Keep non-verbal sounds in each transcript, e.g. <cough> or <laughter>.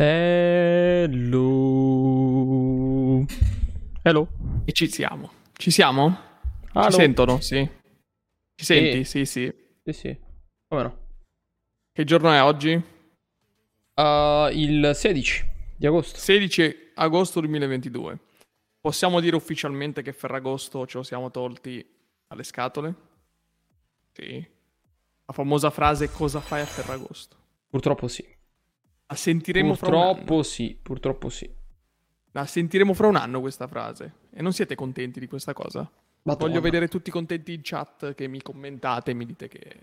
Hello. Hello. E ci siamo. Ci siamo? Allo. Ci sentono? Sì. Ci senti? Sì. Sì, sì. Sì, sì. Come no? Che giorno è oggi? Uh, il 16 di agosto. 16 agosto 2022. Possiamo dire ufficialmente che Ferragosto ce lo siamo tolti alle scatole? Sì. La famosa frase cosa fai a Ferragosto? Purtroppo sì. La sentiremo fra un anno. Purtroppo sì. Purtroppo sì. La sentiremo fra un anno questa frase. E non siete contenti di questa cosa? Madonna. Voglio vedere tutti contenti in chat che mi commentate e mi dite che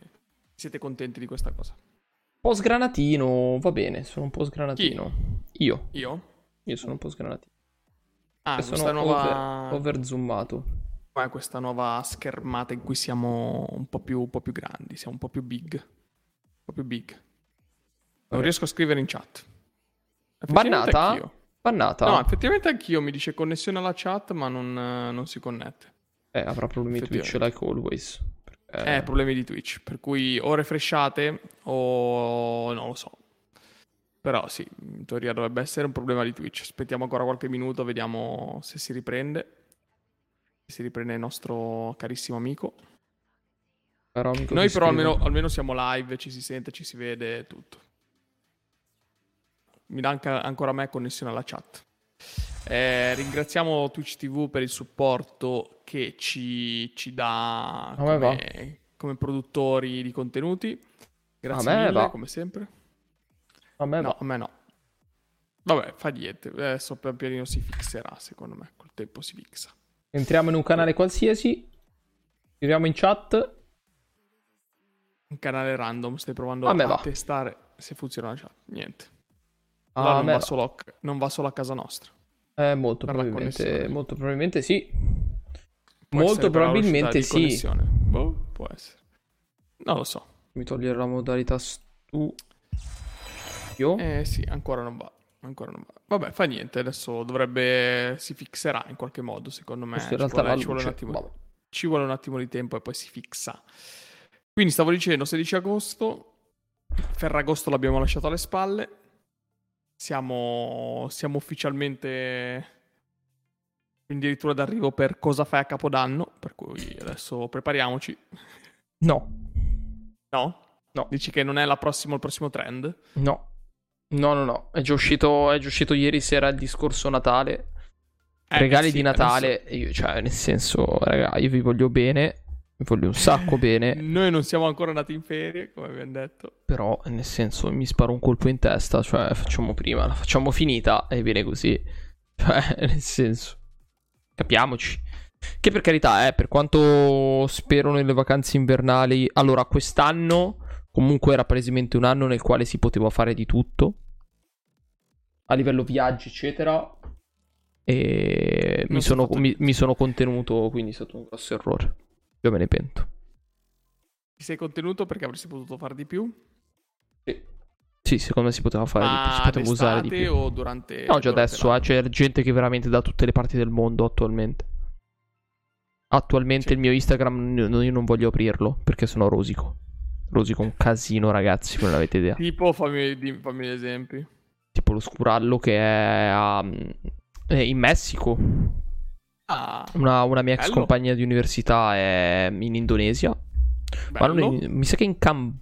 siete contenti di questa cosa. Un po' sgranatino, va bene, sono un po' sgranatino. Io, Io? io sono un po' sgranatino. Ah, sono questa nuova... over, over zoomato. Qua è questa nuova schermata in cui siamo un po' più, un po' più grandi, siamo un po' più big. Un po' più big. Non riesco a scrivere in chat. Bannata? anch'io. Bannata? No, effettivamente anch'io mi dice connessione alla chat, ma non, eh, non si connette. Eh, avrà problemi Twitch Effettivamente. like always. Perché- Eh, problemi di Twitch, per cui o refreshate o non lo so. Però sì, in teoria dovrebbe essere un problema di Twitch. Aspettiamo ancora qualche minuto, vediamo se si riprende. Se si riprende il nostro carissimo amico. Caro amico Noi però almeno, almeno siamo live, ci si sente, ci si vede tutto. Mi dà anche- ancora a me connessione alla chat. Eh, ringraziamo Twitch TV per il supporto che ci, ci dà va. come, come produttori di contenuti. Grazie A me mille, va. come sempre. A me No, va. a me no. Vabbè, fa niente. Adesso pian pianino si fixerà, secondo me. Col tempo si fixa. Entriamo in un canale qualsiasi. Scriviamo in chat. Un canale random, stai provando A a testare se funziona la chat. Niente. A Allora non me va, solo a, non va solo a casa nostra. Eh, molto probabilmente, molto probabilmente sì. Può molto probabilmente sì. Boh, può essere. Non lo so. Mi togliere la modalità studio. Eh sì, ancora non va. Ancora non va. Vabbè, fa niente. Adesso dovrebbe. Si fixerà in qualche modo, secondo me. Questo in Ci realtà vuole, ci vuole un luce. attimo, ci vuole un attimo di tempo e poi si fixa. Quindi stavo dicendo 16 agosto. Ferragosto l'abbiamo lasciato alle spalle. Siamo, siamo ufficialmente addirittura d'arrivo per cosa fai a Capodanno. Per cui adesso prepariamoci. No, No? No. Dici che non è la prossima, il prossimo trend? no. No, no, no. È già uscito, è già uscito ieri sera il discorso Natale. Eh, Regali sì, di Natale. Io, cioè, nel senso, raga, io vi voglio bene. Vi voglio un sacco bene. <laughs> Noi non siamo ancora andati in ferie, come abbiamo detto. Però, nel senso, mi sparo un colpo in testa. Cioè, facciamo prima, la facciamo finita e viene così. <laughs> Cioè, nel senso, capiamoci. Che per carità, eh, per quanto spero nelle vacanze invernali. Allora, quest'anno comunque era palesemente un anno nel quale si poteva fare di tutto. A livello viaggi, eccetera. E mi sono, mi, mi sono contenuto, quindi è stato un grosso errore. Io me ne pento. Ti sei contenuto perché avresti potuto fare di più? Sì, secondo me si poteva fare di più. Si poteva usare di più. o durante No, già durante adesso l'anno? eh, c'è gente che veramente da tutte le parti del mondo attualmente. Attualmente Sì. il mio Instagram io non voglio aprirlo perché sono rosico. Rosico un casino, ragazzi, non avete idea. Tipo, fammi, fammi gli esempi. Tipo lo scurallo che è, a- è in Messico. Ah, Una, una mia ex Bello. compagna di università è in Indonesia. Ma bello. in- mi sa che in Cam...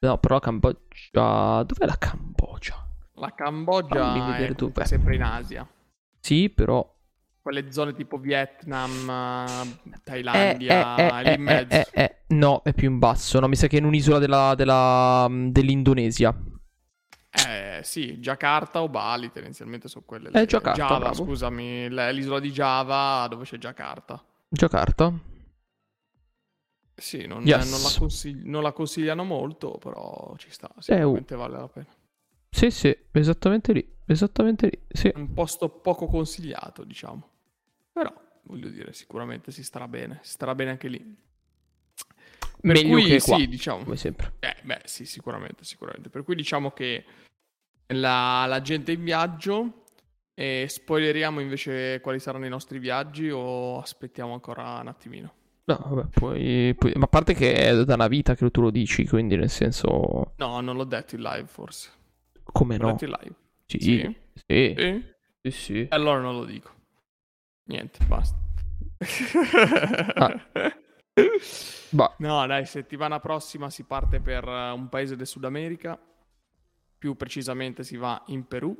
No, però Cambogia... Dov'è la Cambogia? La Cambogia è dov'è. sempre in Asia. Sì, però... Quelle zone tipo Vietnam, eh, Eh, Thailandia, eh, lì eh, in mezzo. eh, eh, eh, no, è più in basso. No, mi sa che è in un'isola della, della, dell'Indonesia. Eh sì, Jakarta o Bali tendenzialmente sono quelle. Eh, le- Jakarta, Java, bravo. scusami, l'isola di Java dove c'è Jakarta. Giacarta. Sì, non, Yes. non la consigli- non la consigliano molto, però ci Eh, sta, oh. sicuramente vale la pena. Sì, sì, esattamente lì. Esattamente lì. Sì. Un posto poco consigliato, diciamo. Però, voglio dire, sicuramente si starà bene, si starà bene anche lì. Per Meglio cui che qua. sì, diciamo. Come sempre. Eh, beh, sì, sicuramente, sicuramente. Per cui diciamo che la, la gente in viaggio e spoileriamo invece quali saranno i nostri viaggi o aspettiamo ancora un attimino. No, vabbè, poi, poi- Ma a parte che è da una vita che tu lo dici, quindi nel senso... No, non l'ho detto in live forse. Come L'ho no? detto in live. Sì, Sì. sì, Sì? sì, sì. Allora non lo dico. Niente, basta. <laughs> Ah. <laughs> Bah, No, dai, settimana prossima si parte per eh, un paese del Sud America. Più precisamente si va in Perù.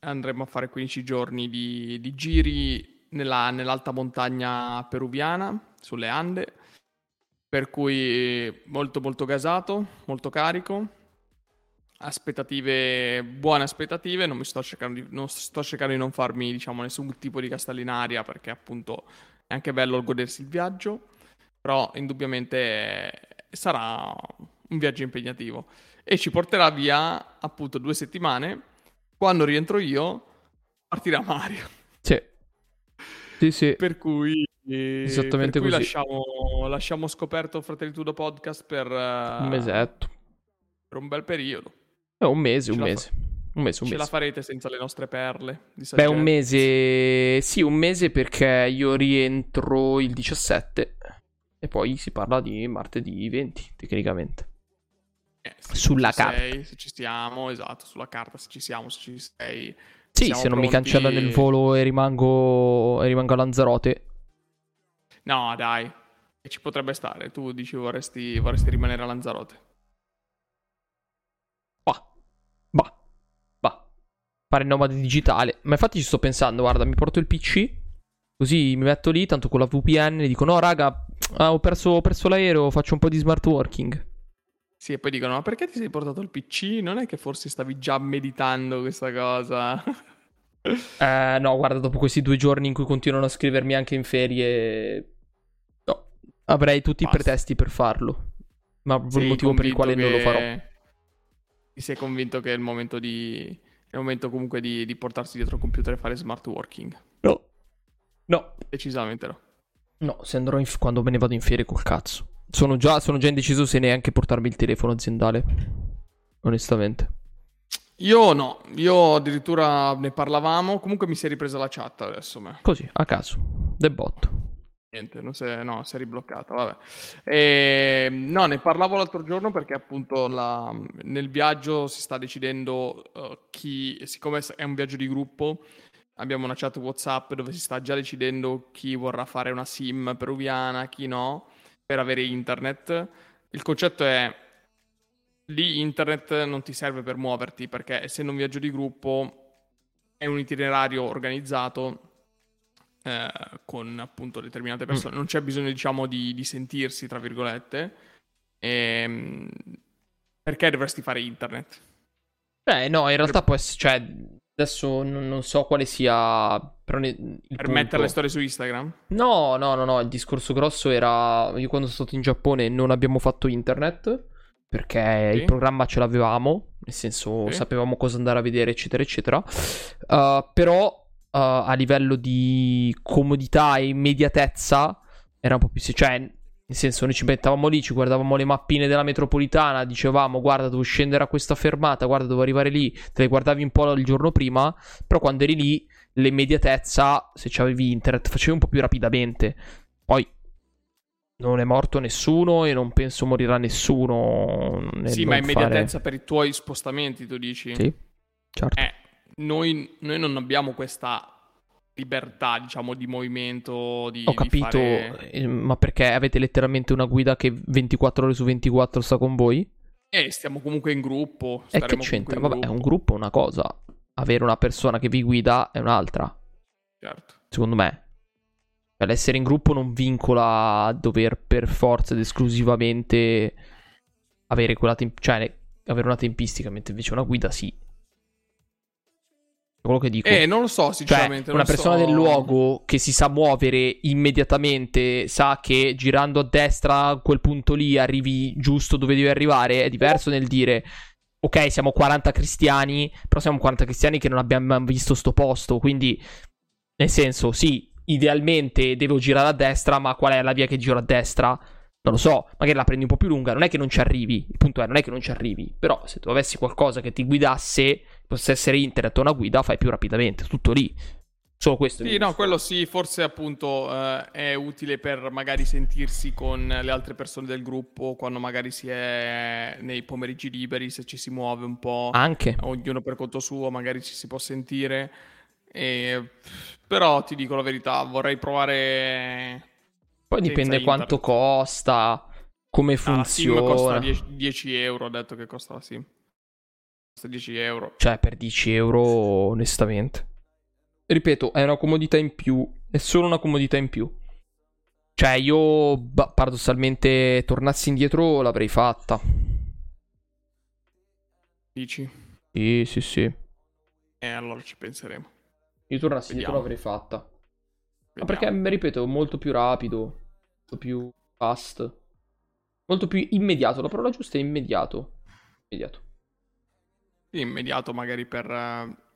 Andremo a fare 15 giorni di, di giri nella- nell'alta montagna peruviana, sulle Ande. Per cui molto molto gasato, molto carico. Aspettative, buone aspettative. Non sto cercando di, non sto cercando di non farmi, diciamo, nessun tipo di castellinaria perché appunto è anche bello godersi il viaggio. Però indubbiamente sarà un viaggio impegnativo e ci porterà via appunto due settimane. Quando rientro io, partirà Mario. sì. Sì, sì. Per cui, eh, Esattamente per cui così. lasciamo, lasciamo scoperto Fratelli Tudo Podcast per, Un mesetto. per un bel periodo. Eh, un mese, Ce un la mese. Un mese, un Ce la mese. farete senza le nostre perle Beh, un mese. Sì, un mese perché io rientro il 17 e poi si parla di martedì 20, tecnicamente. Eh, Sulla se carta. sei, se ci siamo, esatto, sulla carta, se ci siamo, se ci sei. Sì, se non mi pronti- cancellano il volo e rimango, e rimango a Lanzarote. No, dai, ci potrebbe stare. Tu dici vorresti, vorresti rimanere a Lanzarote. Bah, bah, bah. Fare nomade digitale. Ma infatti ci sto pensando, guarda, mi porto il PC, così mi metto lì, tanto con la VPN, e dico no raga, ah, ho, perso, ho perso l'aereo, faccio un po' di smart working. Sì, e poi dicono, ma perché ti sei portato il PC? Non è che forse stavi già meditando questa cosa? <laughs> Eh, no, guarda, dopo questi due giorni in cui continuano a scrivermi anche in ferie, no, avrei tutti Basta. i pretesti per farlo. Ma il Sei motivo per il quale non lo farò. che- Ti sei convinto che è il momento di... È il momento comunque di, di portarsi dietro il computer e fare smart working? No. No, Decisamente no. no, se andrò in quando me ne vado in ferie col cazzo. Sono già, sono già indeciso se neanche portarmi il telefono aziendale. Onestamente. Io no, io addirittura ne parlavamo, comunque mi si è ripresa la chat adesso, ma Così, a caso. De botto. niente, non si è, no, si è ribloccata, vabbè. E, no, ne parlavo l'altro giorno perché appunto la- nel viaggio si sta decidendo eh, chi, siccome è un viaggio di gruppo, abbiamo una chat WhatsApp dove si sta già decidendo chi vorrà fare una SIM peruviana, chi no, per avere internet. Il concetto è lì internet non ti serve per muoverti perché essendo un viaggio di gruppo è un itinerario organizzato eh, con appunto determinate persone. Non c'è bisogno, diciamo, di, di sentirsi, tra virgolette. Ehm, perché dovresti fare internet? Eh, no, in realtà può essere. Cioè, adesso non, non so quale sia. Per punto- mettere le storie su Instagram? No, no, no, no. Il discorso grosso era. Io quando sono stato in Giappone non abbiamo fatto internet. Perché Sì. il programma ce l'avevamo. Nel senso, Sì. sapevamo cosa andare a vedere, eccetera, eccetera. Uh, però, uh, a livello di comodità e immediatezza, era un po' più. Cioè, nel senso, noi ci mettavamo lì, ci guardavamo le mappine della metropolitana, dicevamo, guarda, devo scendere a questa fermata, guarda, devo arrivare lì. Te le guardavi un po' il giorno prima. Però quando eri lì, l'immediatezza, se c'avevi internet, facevi un po' più rapidamente. Poi non è morto nessuno e non penso morirà nessuno. Sì, ma immediatezza per i tuoi spostamenti, tu dici? Fare... Sì, certo. Eh, noi, noi non abbiamo questa libertà, diciamo, di movimento, di, Ho di capito, fare- eh, ma perché avete letteralmente una guida che 24 ore su 24 sta con voi? Eh, stiamo comunque in gruppo. E che c'entra? Vabbè, è un gruppo, gruppo è una cosa, avere una persona che vi guida è un'altra, certo. secondo me. Cioè, l'essere in gruppo non vincola a dover per forza ed esclusivamente avere quella temp- cioè avere una tempistica, mentre invece una guida sì. Quello che dico. Eh, non lo so, Cioè, sinceramente. non una persona so. del luogo che si sa muovere immediatamente, sa che girando a destra a quel punto lì arrivi giusto dove devi arrivare, è diverso nel dire ok, siamo 40 cristiani, però siamo 40 cristiani che non abbiamo mai visto sto posto, quindi nel senso, sì, idealmente devo girare a destra, ma qual è la via che giro a destra? Non lo so, magari la prendi un po' più lunga, non è che non ci arrivi, il punto è non è che non ci arrivi, però se tu avessi qualcosa che ti guidasse, possa essere internet o una guida, fai più rapidamente, tutto lì. Solo questo. Sì, no, quello sì, forse appunto eh, è utile per magari sentirsi con le altre persone del gruppo quando magari si è nei pomeriggi liberi, se ci si muove un po'. Anche. Ognuno per conto suo, magari ci si può sentire. E... Però ti dico la verità, vorrei provare... Poi dipende quanto costa, come funziona. Ah, costa 10, 10 euro, ho detto che costa la Sim. Costa 10 euro. Cioè, per 10 euro, onestamente ripeto, è una comodità in più. È solo una comodità in più. Cioè, io bah, paradossalmente tornassi indietro l'avrei fatta. Dici? Sì, sì, sì. E eh, allora ci penseremo. Io tornassi Vediamo. indietro l'avrei fatta. Vediamo. Ma perché, ripeto, è molto più rapido, più fast, molto più immediato. La parola giusta è immediato. Immediato. Sì, immediato magari per uh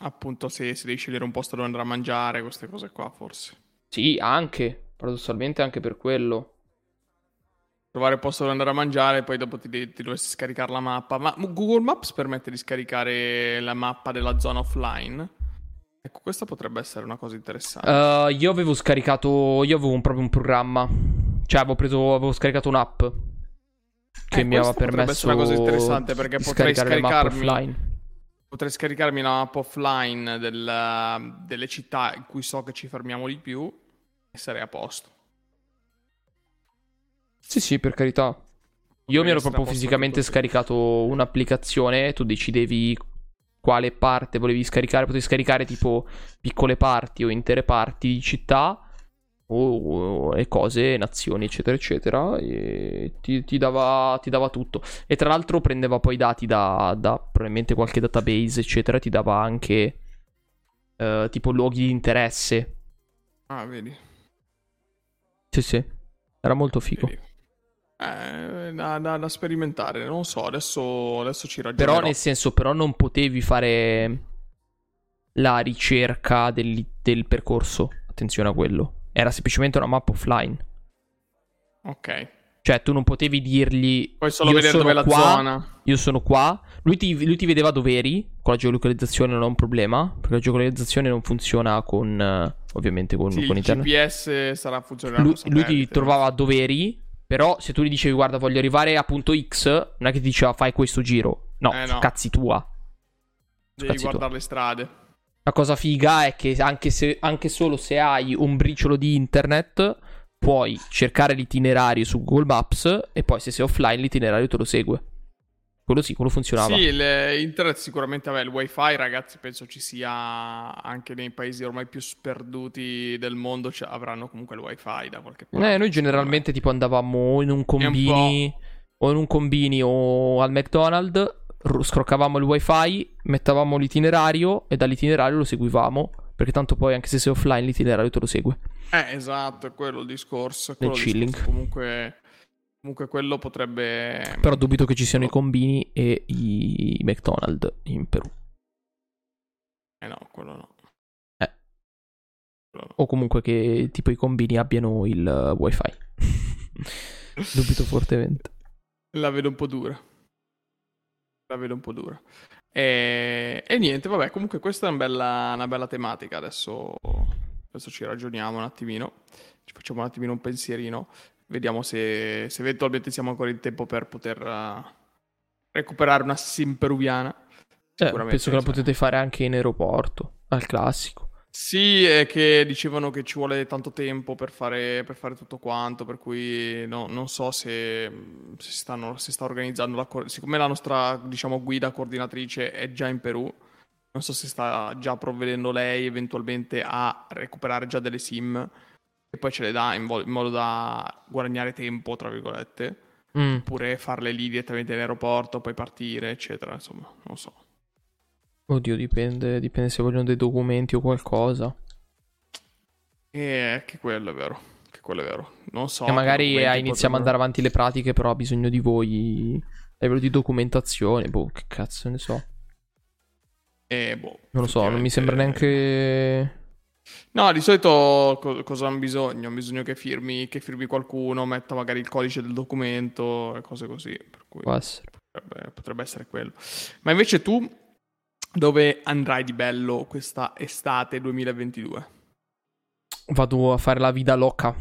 Appunto, se, se devi scegliere un posto dove andare a mangiare, queste cose qua, forse. Sì, anche. Paradossalmente anche per quello. Trovare il posto dove andare a mangiare, poi dopo ti, ti dovresti scaricare la mappa. Ma Google Maps permette di scaricare la mappa della zona offline. Ecco, questa potrebbe essere una cosa interessante. Uh, io avevo scaricato. Io avevo un, proprio un programma. Cioè, avevo preso. Avevo scaricato un'app. Che eh, mi aveva permesso. Potrebbe essere una cosa interessante perché potrei scaricarmi. offline Potrei scaricarmi una mappa offline del, delle città in cui so che ci fermiamo di più e sarei a posto. Sì, sì, per carità. Io mi ero proprio fisicamente scaricato un'applicazione, tu decidevi quale parte volevi scaricare, potevi scaricare tipo piccole parti o intere parti di città o, o cose, nazioni, eccetera, eccetera, e ti, ti, dava, ti, dava, tutto. E tra l'altro prendeva poi dati da, da probabilmente qualche database, eccetera, ti dava anche uh, tipo luoghi di interesse. Ah, vedi. Sì, sì, era molto figo. Vedi. Eh, da, da, da, sperimentare, non so, adesso, adesso ci ragionerò. Però nel senso, però non potevi fare la ricerca del, del percorso, attenzione a quello. Era semplicemente una mappa offline. Ok. Cioè, tu non potevi dirgli. Puoi solo vedere dove è la qua, zona. Io sono qua. Lui ti, lui ti, vedeva dove eri. Con la geolocalizzazione non è un problema. Perché la geolocalizzazione non funziona con. Uh, ovviamente con, sì, con il internet. GPS sarà funzionando. Lui, lui ti trovava dove eri. Però se tu gli dicevi, guarda, voglio arrivare a punto X, non è che ti diceva fai questo giro. No, eh no. cazzi tua. Devi cazzi guardare tua. le strade. La cosa figa è che anche, se, anche solo se hai un briciolo di internet, puoi cercare l'itinerario su Google Maps e poi se sei offline l'itinerario te lo segue. Quello sì, quello funzionava. Sì, internet sicuramente, vabbè, il wifi ragazzi penso ci sia anche nei paesi ormai più sperduti del mondo, cioè, avranno comunque il wifi da qualche parte. Eh, noi generalmente tipo andavamo in un combini un o in un combini o al McDonald's scroccavamo il wifi, mettavamo l'itinerario e dall'itinerario lo seguivamo. Perché tanto poi, anche se sei offline, l'itinerario te lo segue. Eh, esatto, è quello il discorso. Nel chilling. Discorso. Comunque, comunque quello potrebbe... Però dubito che ci siano i combini e i McDonald's in Perù. Eh no, quello no. Eh. Quello no. O comunque che tipo i combini abbiano il uh, wifi. <laughs> dubito fortemente. La vedo un po' dura la vedo un po' dura. E, e niente, vabbè, comunque questa è una bella, una bella tematica. Adesso, adesso, ci ragioniamo un attimino, ci facciamo un attimino un pensierino, vediamo se, se eventualmente siamo ancora in tempo per poter uh, recuperare una sim peruviana. Eh, penso che la potete fare anche in aeroporto, al classico. Sì, è che dicevano che ci vuole tanto tempo per fare, per fare tutto quanto, per cui no, non so se, se, stanno, si sta organizzando la... Siccome la nostra, diciamo, guida coordinatrice è già in Perù, non so se sta già provvedendo lei eventualmente a recuperare già delle sim e poi ce le dà in, vo- in modo da guadagnare tempo, tra virgolette, mm. oppure farle lì direttamente in aeroporto, poi partire, eccetera, insomma, non so. Oddio, dipende, dipende se vogliono dei documenti o qualcosa. E che quello è vero. Che quello è vero. Non so. E magari iniziamo potrebbero... a andare avanti le pratiche, però ha bisogno di voi a livello di documentazione. Boh, che cazzo ne so. Eh, boh. Non lo so, non mi sembra neanche. No, di solito co- cosa hanno bisogno? Hanno bisogno che firmi, che firmi qualcuno, metta magari il codice del documento e cose così. Per cui. Potrebbe, potrebbe essere quello. Ma invece tu Dove andrai di bello questa estate 2022? Vado a fare la vida loca.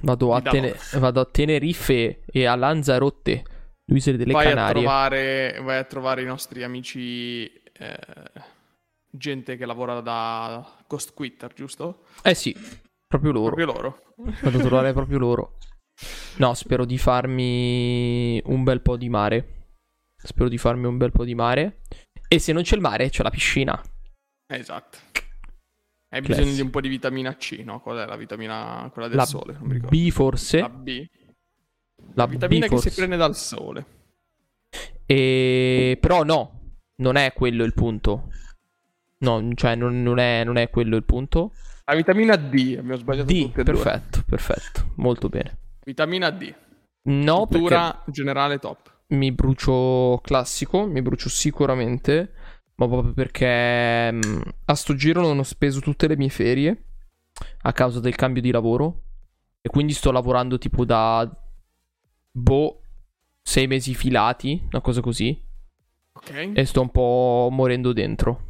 Vado, a, Tene- vado a Tenerife e a Lanzarote, isole delle vai, a Canarie. trovare, vai a trovare i nostri amici, eh, gente che lavora da Ghost Quitter, giusto? Eh sì, proprio loro. Proprio loro. <laughs> Vado a trovare proprio loro. No, spero di farmi un bel po' di mare. Spero di farmi un bel po' di mare. E se non c'è il mare, c'è la piscina. Esatto. Hai Classico. bisogno di un po' di vitamina C, no? Qual è la vitamina, quella del La sole? Non mi ricordo. B forse. La B. La vitamina B che forse. si prende dal sole. E... Però no, non è quello il punto. No, cioè non, non è, non è quello il punto. La vitamina D, abbiamo sbagliato D, e due. perfetto, perfetto. Molto bene. Vitamina D. No, Cultura generale top. mi brucio classico, mi brucio sicuramente, ma proprio perché mh, a sto giro non ho speso tutte le mie ferie a causa del cambio di lavoro e quindi sto lavorando tipo da boh sei mesi filati, una cosa così, Ok? e sto un po' morendo dentro.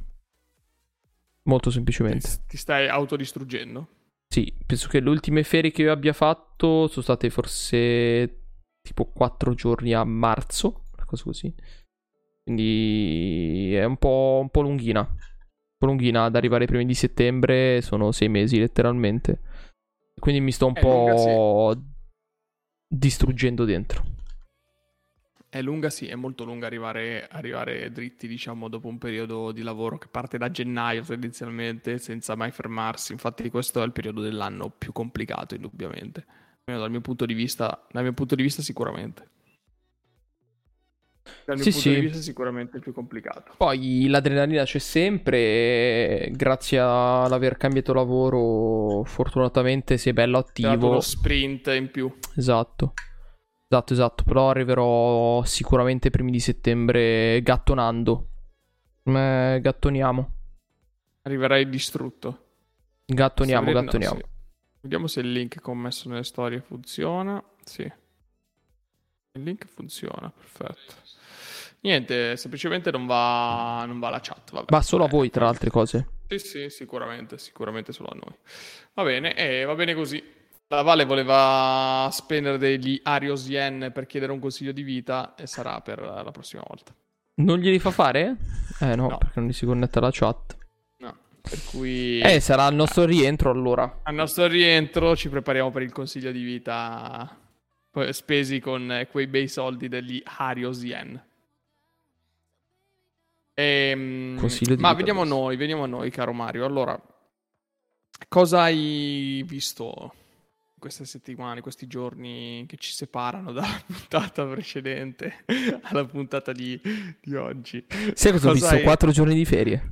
Molto semplicemente. ti stai autodistruggendo. Sì, penso che le ultime ferie che io abbia fatto sono state forse tipo 4 giorni a marzo, una cosa così. Quindi è un po', un po' lunghina. Un po' lunghina ad arrivare ai primi di settembre, sono 6 mesi letteralmente. Quindi mi sto un È lunga, po' distruggendo dentro. È lunga, sì, è molto lunga arrivare, arrivare dritti, diciamo, dopo un periodo di lavoro che parte da gennaio tendenzialmente, senza mai fermarsi. Infatti questo è il periodo dell'anno più complicato, indubbiamente. Almeno dal mio punto di vista, dal mio punto di vista sicuramente. Dal mio Sì, punto sì. di vista sicuramente il più complicato. Poi l'adrenalina c'è sempre. grazie all'aver cambiato lavoro, fortunatamente si è bello attivo. uno sprint in più. Esatto. Esatto, esatto. Però arriverò sicuramente primi di settembre gattonando. Eh, gattoniamo. Arriverai distrutto. Gattoniamo, vedendo- gattoniamo. sì. Vediamo se il link che ho messo nelle storie funziona. Sì. Il link funziona, perfetto. Niente, semplicemente non va, non va la chat. Vabbè. Va solo a Eh, voi, tra le altre cose. Sì, sì, sicuramente, sicuramente solo a noi. Va bene, e va bene così. La Vale voleva spendere degli Arios Yen per chiedere un consiglio di vita e sarà per la prossima volta. Non glieli fa fare? Eh no, No. perché non gli si connette alla chat. No, per cui Eh, sarà il nostro rientro allora. al nostro rientro ci prepariamo per il consiglio di vita spesi con eh, quei bei soldi degli Arios Yen. Ehm, Consiglio di ma vita, vediamo adesso. noi, vediamo noi, caro Mario. Allora, cosa hai visto queste settimane, questi giorni che ci separano <laughs> dalla puntata precedente <laughs> alla puntata di, di oggi? Sai cosa ho visto? hai- Quattro giorni di ferie.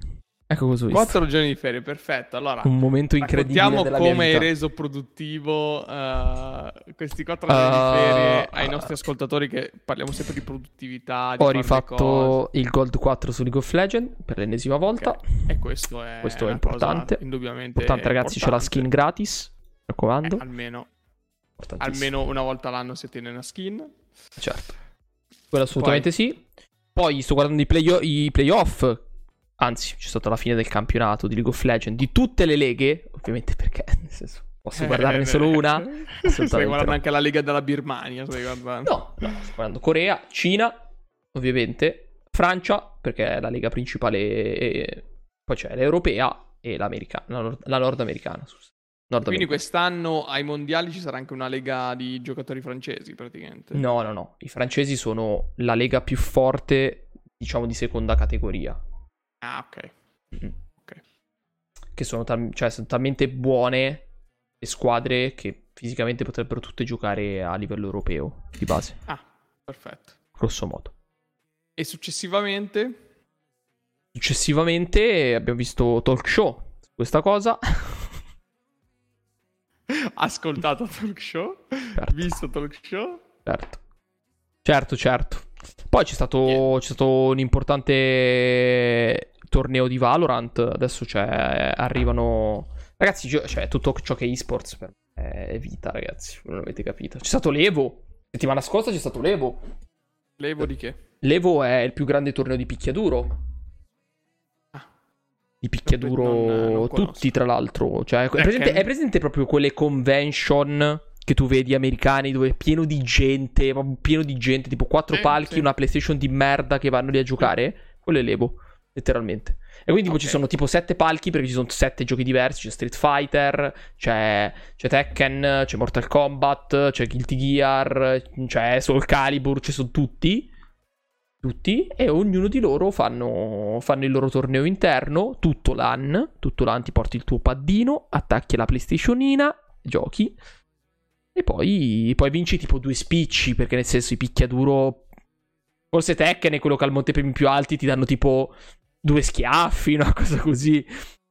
Ecco cosa ho visto. Quattro giorni di ferie, perfetto. Allora, Un momento incredibile mia come hai reso produttivo eh, questi quattro giorni Uh, di ferie ai nostri ascoltatori che parliamo sempre di produttività, di Ho rifatto cose. il Gold 4 su League of Legends per l'ennesima volta. E questo è, Questo è importante. indubbiamente Importante, ragazzi, c'è la skin importante. gratis. Mi raccomando. Eh, almeno, almeno una volta l'anno si ottiene una skin. Certo. Quello assolutamente sì. Poi sto guardando i, play- i playoff. Anzi, c'è stata la fine del campionato di League of Legends. Di tutte le leghe. Ovviamente perché, <laughs> nel senso, posso guardarne Eh, solo una. Stai Assolutamente guardando no. anche la Lega della Birmania. Stai guardando. No, no, sto guardando Corea, Cina, ovviamente. Francia, perché è la lega principale. e- Poi c'è l'europea e l'americana. La, nord- la nordamericana. scusa. Nord Quindi quest'anno ai mondiali ci sarà anche una lega di giocatori francesi, praticamente. No, no, no. I francesi sono la lega più forte, diciamo, di seconda categoria. Ah, ok. Mm. Ok. Che sono, tal- cioè, sono talmente buone le squadre che fisicamente potrebbero tutte giocare a livello europeo di base, Ah, perfetto. grosso modo. E successivamente? Successivamente abbiamo visto talk show su questa cosa. Ascoltato talk show? Certo. Visto talk show? Certo. Certo, certo. Poi c'è stato, c'è stato un importante torneo di Valorant. Adesso c'è, arrivano. Ragazzi, cioè, tutto ciò che è esports per me è vita, ragazzi. Non avete capito. C'è stato l'Evo. Settimana scorsa c'è stato l'Evo. Levo di che? L'Evo è il più grande torneo di picchiaduro. Di picchiaduro, Non- non tutti tra l'altro. Cioè, è, presente, è presente proprio quelle convention che tu vedi americani dove è pieno di gente, pieno di gente, tipo quattro Sì, palchi, sì. una PlayStation di merda che vanno lì a giocare? Quello è l'Evo, letteralmente. E quindi tipo, ci sono tipo sette palchi perché ci sono sette giochi diversi, c'è Street Fighter, c'è, c'è Tekken, c'è Mortal Kombat, c'è Guilty Gear, c'è Soul Calibur, ci sono tutti tutti e ognuno di loro fanno, fanno il loro torneo interno tutto l'anno, tutto l'anno ti porti il tuo paddino, attacchi la PlayStationina, giochi e poi, poi vinci tipo due spicci perché nel senso i picchiaduro forse Tekken è quello che ha il montepremi più alti ti danno tipo due schiaffi, <laughs> una cosa così.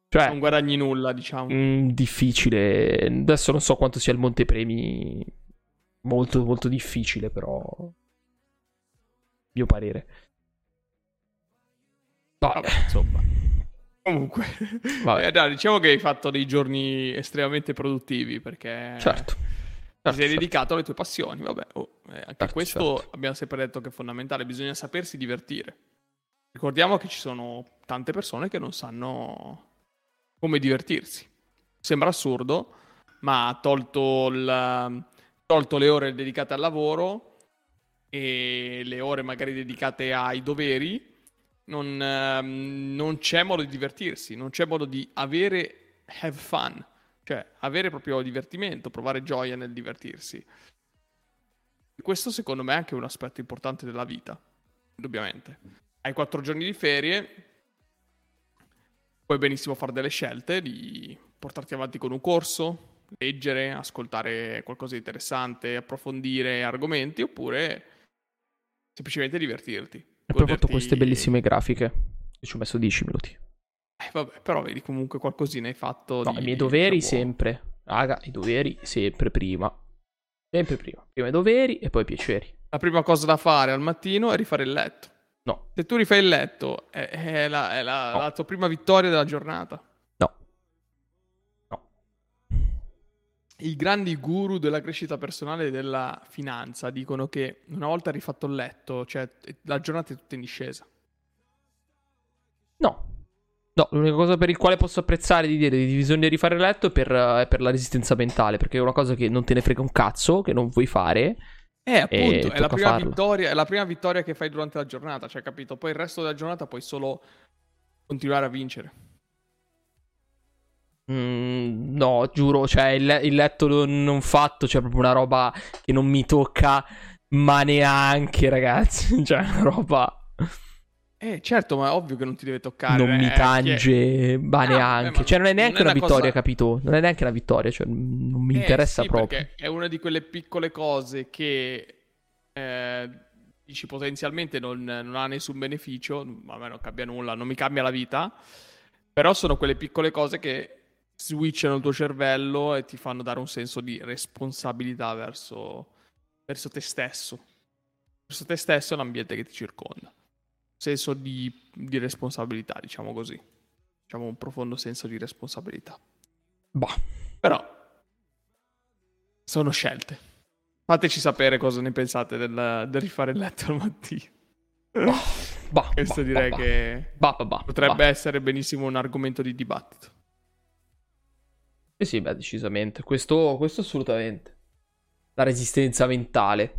Cioè, Non guadagni nulla, diciamo. Mm, difficile. Adesso non so quanto sia il montepremi. Molto, molto difficile, però. Mio parere. Vabbè. Insomma. Comunque, Vabbè. Eh, dai, diciamo che hai fatto dei giorni estremamente produttivi perché Certo. ti Certo, sei certo. dedicato alle tue passioni. Vabbè, oh, eh, anche Certo, questo certo. abbiamo sempre detto che è fondamentale, bisogna sapersi divertire. Ricordiamo che ci sono tante persone che non sanno come divertirsi. Sembra assurdo, ma tolto, il- tolto le ore dedicate al lavoro e le ore magari dedicate ai doveri, non, ehm, non c'è modo di divertirsi, non c'è modo di avere have fun, cioè avere proprio divertimento, provare gioia nel divertirsi. Questo secondo me è anche un aspetto importante della vita, indubbiamente. Hai quattro giorni di ferie, puoi benissimo fare delle scelte di portarti avanti con un corso, leggere, ascoltare qualcosa di interessante, approfondire argomenti, oppure semplicemente divertirti. E poi ho fatto queste bellissime grafiche. Che ci ho messo 10 minuti. Eh, vabbè, però vedi comunque qualcosina hai fatto. No, di- i miei doveri di buono. sempre. Raga, i doveri sempre prima. Sempre prima. Prima i doveri e poi i piaceri. La prima cosa da fare al mattino è rifare il letto. No, Se tu rifai il letto, è, è la, è la- No. la tua prima vittoria della giornata. I grandi guru della crescita personale e della finanza dicono che una volta rifatto il letto, cioè la giornata è tutta in discesa. No. No, l'unica cosa per il quale posso apprezzare di dire di bisogna rifare il letto è per, è per la resistenza mentale, perché è una cosa che non te ne frega un cazzo, che non vuoi fare. Eh, appunto, è la, vittoria, è la prima vittoria che fai durante la giornata, cioè, capito? Poi il resto della giornata puoi solo continuare a vincere. Mm, no, giuro, cioè il, il letto non, non fatto, cioè proprio una roba che non mi tocca, ma neanche, ragazzi. <laughs> Cioè, una roba Eh, certo, ma è ovvio che non ti deve toccare. non eh, mi chi è- tange, ma neanche. beh, ma cioè, non è non neanche è una una vittoria, cosa- capito? Non è neanche una vittoria, cioè, non mi Eh, interessa sì, proprio. è una di quelle piccole cose che eh, dici potenzialmente non, non ha nessun beneficio, a me non cambia nulla, non mi cambia la vita, però sono quelle piccole cose che switchano il tuo cervello e ti fanno dare un senso di responsabilità verso, verso te stesso, verso te stesso e l'ambiente che ti circonda. Senso di, di responsabilità, diciamo così. Diciamo un profondo senso di responsabilità. Bah. Però sono scelte. Fateci sapere cosa ne pensate del, del rifare il letto al mattino. Bah, Questo bah, direi bah, che bah, bah, bah, potrebbe bah. essere benissimo un argomento di dibattito. Eh sì, beh, decisamente. Questo, questo assolutamente. La resistenza mentale.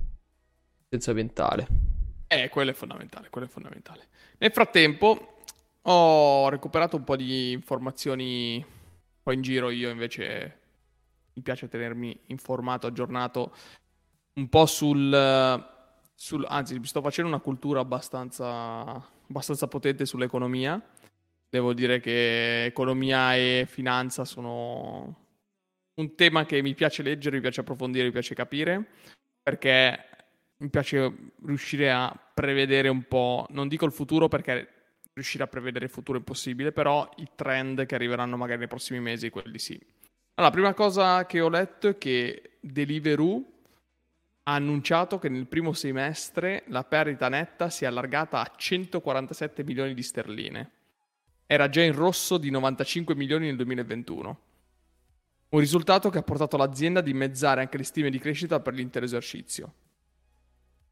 Resistenza mentale. Eh, quello è fondamentale, quello è fondamentale. Nel frattempo ho recuperato un po' di informazioni poi in giro, io invece mi piace tenermi informato, aggiornato un po' sul, sul anzi, sto facendo una cultura abbastanza, abbastanza potente sull'economia. Devo dire che economia e finanza sono un tema che mi piace leggere, mi piace approfondire, mi piace capire, perché mi piace riuscire a prevedere un po', non dico il futuro perché riuscire a prevedere il futuro è impossibile, però i trend che arriveranno magari nei prossimi mesi, quelli sì. Allora, prima cosa che ho letto è che Deliveroo ha annunciato che nel primo semestre la perdita netta si è allargata a 147 milioni di sterline. Era già in rosso di 95 milioni nel 2021. Un risultato che ha portato l'azienda a dimezzare anche le stime di crescita per l'intero esercizio.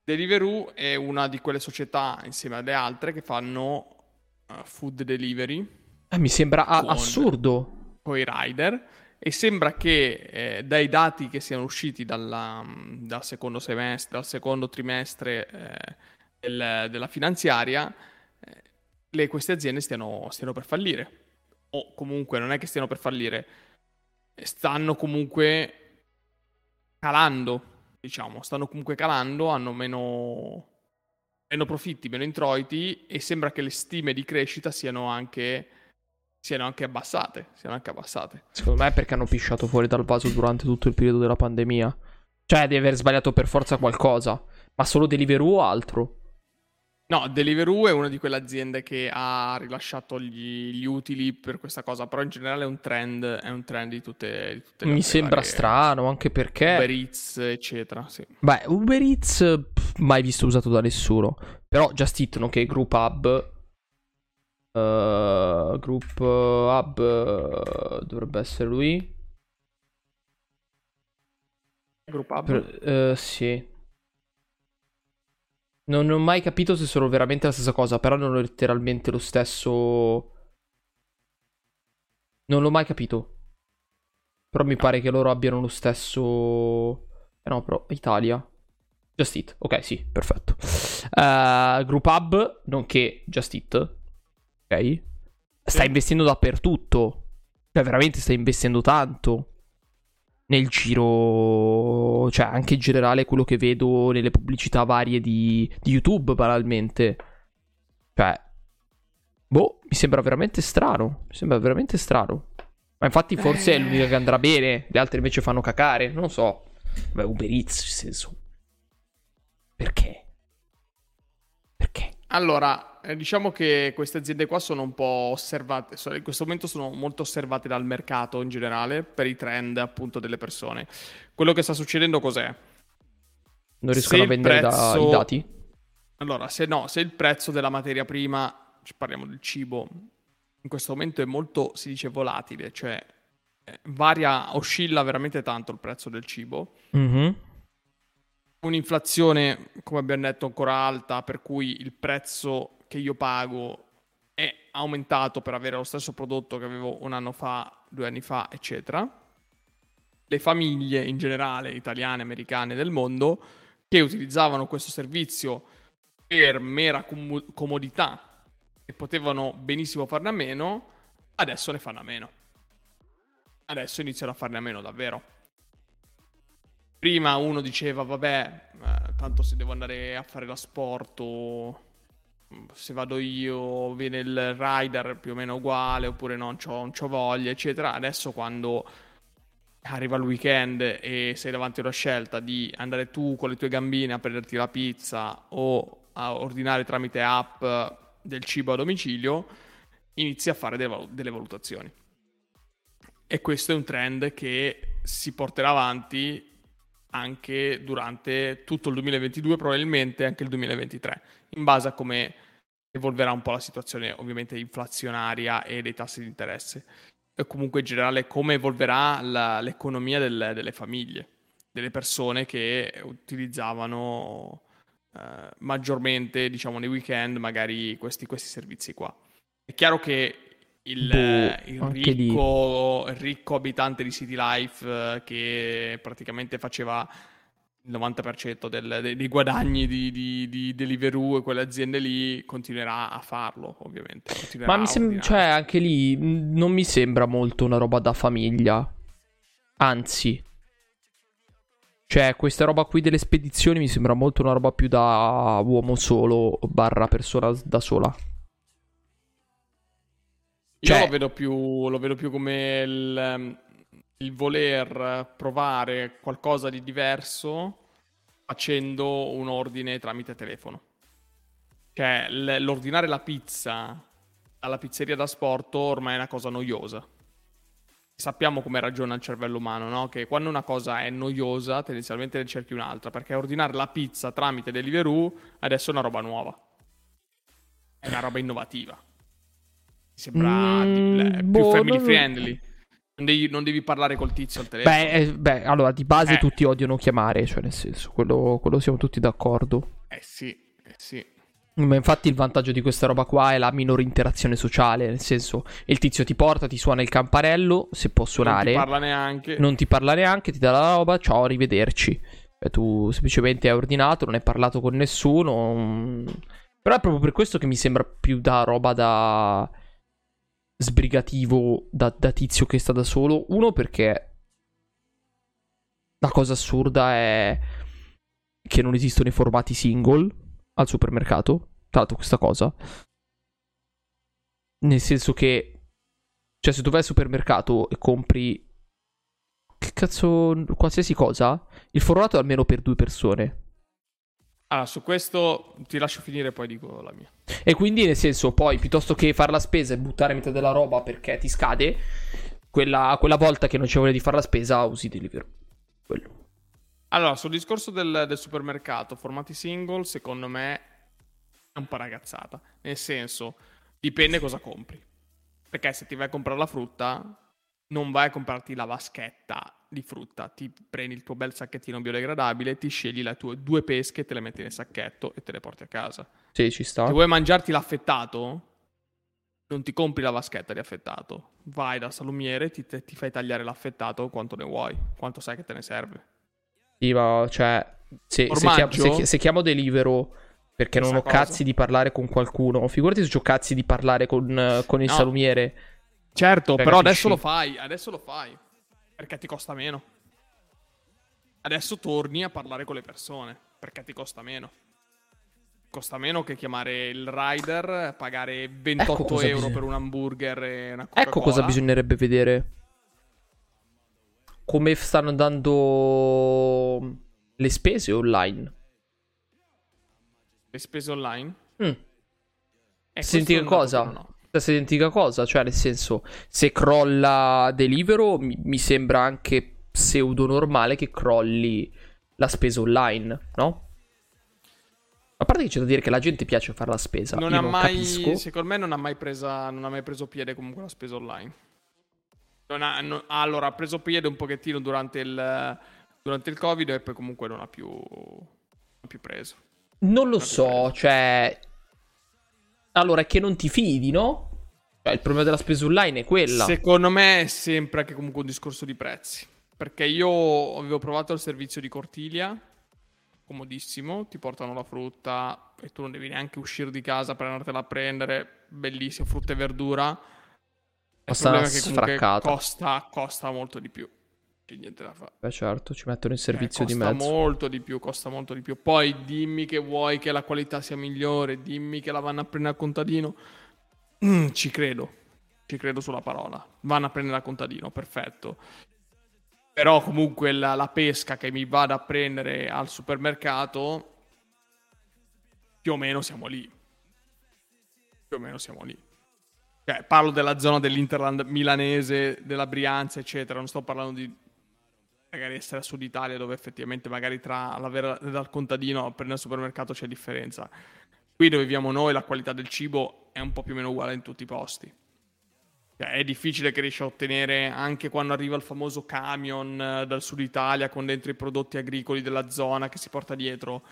Deliveroo è una di quelle società, insieme alle altre, che fanno uh, food delivery, Eh, mi sembra a- assurdo. Con i rider. E sembra che eh, dai dati che siano usciti dalla, dal secondo semestre, dal secondo trimestre eh, del, della finanziaria, le, queste aziende stiano, stiano per fallire. O comunque non è che stiano per fallire, stanno comunque calando diciamo, stanno comunque calando, hanno meno, meno profitti, meno introiti e sembra che le stime di crescita siano anche, siano anche abbassate. Siano anche abbassate. Secondo me è perché hanno pisciato fuori dal vaso durante tutto il periodo della pandemia. Cioè, di aver sbagliato per forza qualcosa. Ma solo Deliveroo o altro? No, Deliveroo è una di quelle aziende che ha rilasciato gli, gli, utili per questa cosa, però in generale è un trend, è un trend di tutte, di tutte le Mi sembra strano, anche perché... Uber Eats, eccetera, sì. Beh, Uber Eats pff, mai visto usato da nessuno, però Just Eat, nonché Group Hub... Uh, group Hub uh, dovrebbe essere lui. Group Hub? Per, uh, sì. Non ho mai capito se sono veramente la stessa cosa, però non ho letteralmente lo stesso... Non l'ho mai capito. Però mi pare che loro abbiano lo stesso... Eh no, però Italia. Just Eat, ok, sì, perfetto. Uh, Group Hub, nonché Just Eat, ok? Sta investendo dappertutto. Cioè, veramente sta investendo tanto nel giro, cioè anche in generale quello che vedo nelle pubblicità varie di, di YouTube banalmente. Cioè, boh, mi sembra veramente strano, mi sembra veramente strano. Ma infatti forse è l'unica che andrà bene, le altre invece fanno cacare, non so. Beh, Uber Eats, nel senso. Perché? Allora, eh, diciamo che queste aziende qua sono un po' osservate, in questo momento sono molto osservate dal mercato in generale per i trend appunto delle persone. Quello che sta succedendo cos'è? Non riescono a vendere prezzo... da, i dati? Allora, se no, se il prezzo della materia prima, parliamo del cibo, in questo momento è molto, si dice, volatile, cioè eh, varia, oscilla veramente tanto il prezzo del cibo. Mm-hmm un'inflazione, come abbiamo detto, ancora alta, per cui il prezzo che io pago è aumentato per avere lo stesso prodotto che avevo un anno fa, due anni fa, eccetera. Le famiglie in generale, italiane, americane del mondo, che utilizzavano questo servizio per mera com- comodità e potevano benissimo farne a meno, adesso ne fanno a meno. Adesso iniziano a farne a meno davvero prima uno diceva, vabbè, eh, tanto se devo andare a fare la sport o se vado io viene il rider più o meno uguale oppure non c'ho, non c'ho voglia, eccetera. Adesso quando arriva il weekend e sei davanti alla scelta di andare tu con le tue gambine a prenderti la pizza o a ordinare tramite app del cibo a domicilio, inizi a fare delle valutazioni. E questo è un trend che si porterà avanti anche durante tutto il 2022, probabilmente anche il 2023, in base a come evolverà un po' la situazione ovviamente inflazionaria e dei tassi di interesse. E comunque in generale come evolverà la, l'economia del, delle famiglie, delle persone che utilizzavano eh, maggiormente, diciamo, nei weekend magari questi, questi servizi qua. È chiaro che il, boh, il, ricco, il, ricco, abitante di City Life eh, che praticamente faceva il 90% del, dei, dei, guadagni di, di, di, Deliveroo e quelle aziende lì continuerà a farlo, ovviamente. Ma mi sembra, cioè, anche lì non mi sembra molto una roba da famiglia. Anzi, cioè, questa roba qui delle spedizioni mi sembra molto una roba più da uomo solo barra persona da sola. Cioè... Io lo vedo, più, lo vedo più come il, il voler provare qualcosa di diverso facendo un ordine tramite telefono. Cioè, l'ordinare la pizza alla pizzeria da sport ormai è una cosa noiosa. Sappiamo come ragiona il cervello umano, no? Che quando una cosa è noiosa, tendenzialmente ne cerchi un'altra, perché ordinare la pizza tramite Deliveroo adesso è una roba nuova. È una roba innovativa. Mi sembra mm, più boh, family non... friendly. Non devi, non devi, parlare col tizio al telefono. Beh, eh, beh allora di base eh. tutti odiano chiamare, cioè nel senso, quello, quello siamo tutti d'accordo. Eh sì, eh sì. Ma infatti il vantaggio di questa roba qua è la minore interazione sociale, nel senso il tizio ti porta, ti suona il campanello, se può suonare. Non ti parla neanche. Non ti parla neanche, ti dà la roba, ciao, arrivederci. Cioè, tu semplicemente hai ordinato, non hai parlato con nessuno. Mm. Però è proprio per questo che mi sembra più da roba da sbrigativo, da, da tizio che sta da solo. Uno perché la cosa assurda è che non esistono i formati single al supermercato. Tra l'altro, questa cosa. Nel senso che. Cioè, se tu vai al supermercato e compri. Che cazzo. Qualsiasi cosa. Il formato è almeno per due persone. Allora, su questo ti lascio finire, poi dico la mia. E quindi, nel senso, poi piuttosto che fare la spesa e buttare metà della roba perché ti scade, quella, quella volta che non c'è voglia di fare la spesa, usi Deliveroo. Quello. Allora, sul discorso del, del, supermercato, formati single, secondo me è un po' ragazzata. Nel senso, dipende cosa compri. Perché se ti vai a comprare la frutta, non vai a comprarti la vaschetta di frutta. Ti prendi il tuo bel sacchettino biodegradabile, ti scegli le tue due pesche, te le metti nel sacchetto e te le porti a casa. Sì, ci sta. Se vuoi mangiarti l'affettato, non ti compri la vaschetta di affettato. Vai dal salumiere, ti, ti fai tagliare l'affettato quanto ne vuoi, quanto sai che te ne serve. Sì, ma cioè, se, se, chiamo, se, se chiamo Delivero perché non ho cosa. cazzi di parlare con qualcuno, figurati se ho cazzi di parlare con, con il no. salumiere. Certo, però adesso lo fai, adesso lo fai, perché ti costa meno. Adesso torni a parlare con le persone, perché ti costa meno. Costa meno che chiamare il rider, pagare 28 ecco euro bisogna... per un hamburger e una Coca-Cola. Ecco cosa bisognerebbe vedere come stanno andando le spese online. Le spese online? Mm. Eh, Senti che cosa? No. Stessa identica cosa, cioè nel senso, se crolla Delivero mi, mi sembra anche pseudo normale che crolli la spesa online, no? A parte che c'è da dire che la gente piace fare la spesa. Non ha non mai, capisco. secondo me non ha mai, presa, non ha mai preso piede comunque la spesa online. Non ha, non, allora, ha preso piede un pochettino durante il, durante il Covid e poi comunque non ha più, più preso. Non lo so, preso. cioè... Allora, è che non ti fidi, no? Cioè, il problema della spesa online è quella. Secondo me è sempre anche comunque un discorso di prezzi. Perché io avevo provato il servizio di Cortilia, comodissimo, ti portano la frutta e tu non devi neanche uscire di casa per andartela a prendere, bellissimo, frutta e verdura il problema è che comunque costa, costa molto di più. C'è niente da fare. Beh, certo, ci mettono in servizio eh, di mezzo. Costa molto di più, costa molto di più. Poi dimmi che vuoi che la qualità sia migliore, dimmi che la vanno a prendere a contadino. Mm, ci credo, ci credo sulla parola. Vanno a prendere a contadino, perfetto. Però comunque la, la pesca che mi vado a prendere al supermercato, più o meno siamo lì. Più o meno siamo lì. Cioè, parlo della zona dell'Interland milanese, della Brianza, eccetera. Non sto parlando di magari essere a sud Italia, dove effettivamente magari tra la vera dal contadino a prendere al supermercato c'è differenza. Qui dove viviamo noi la qualità del cibo è un po' più o meno uguale in tutti i posti. Cioè, è difficile che riesci a ottenere anche quando arriva il famoso camion eh, dal sud Italia con dentro i prodotti agricoli della zona che si porta dietro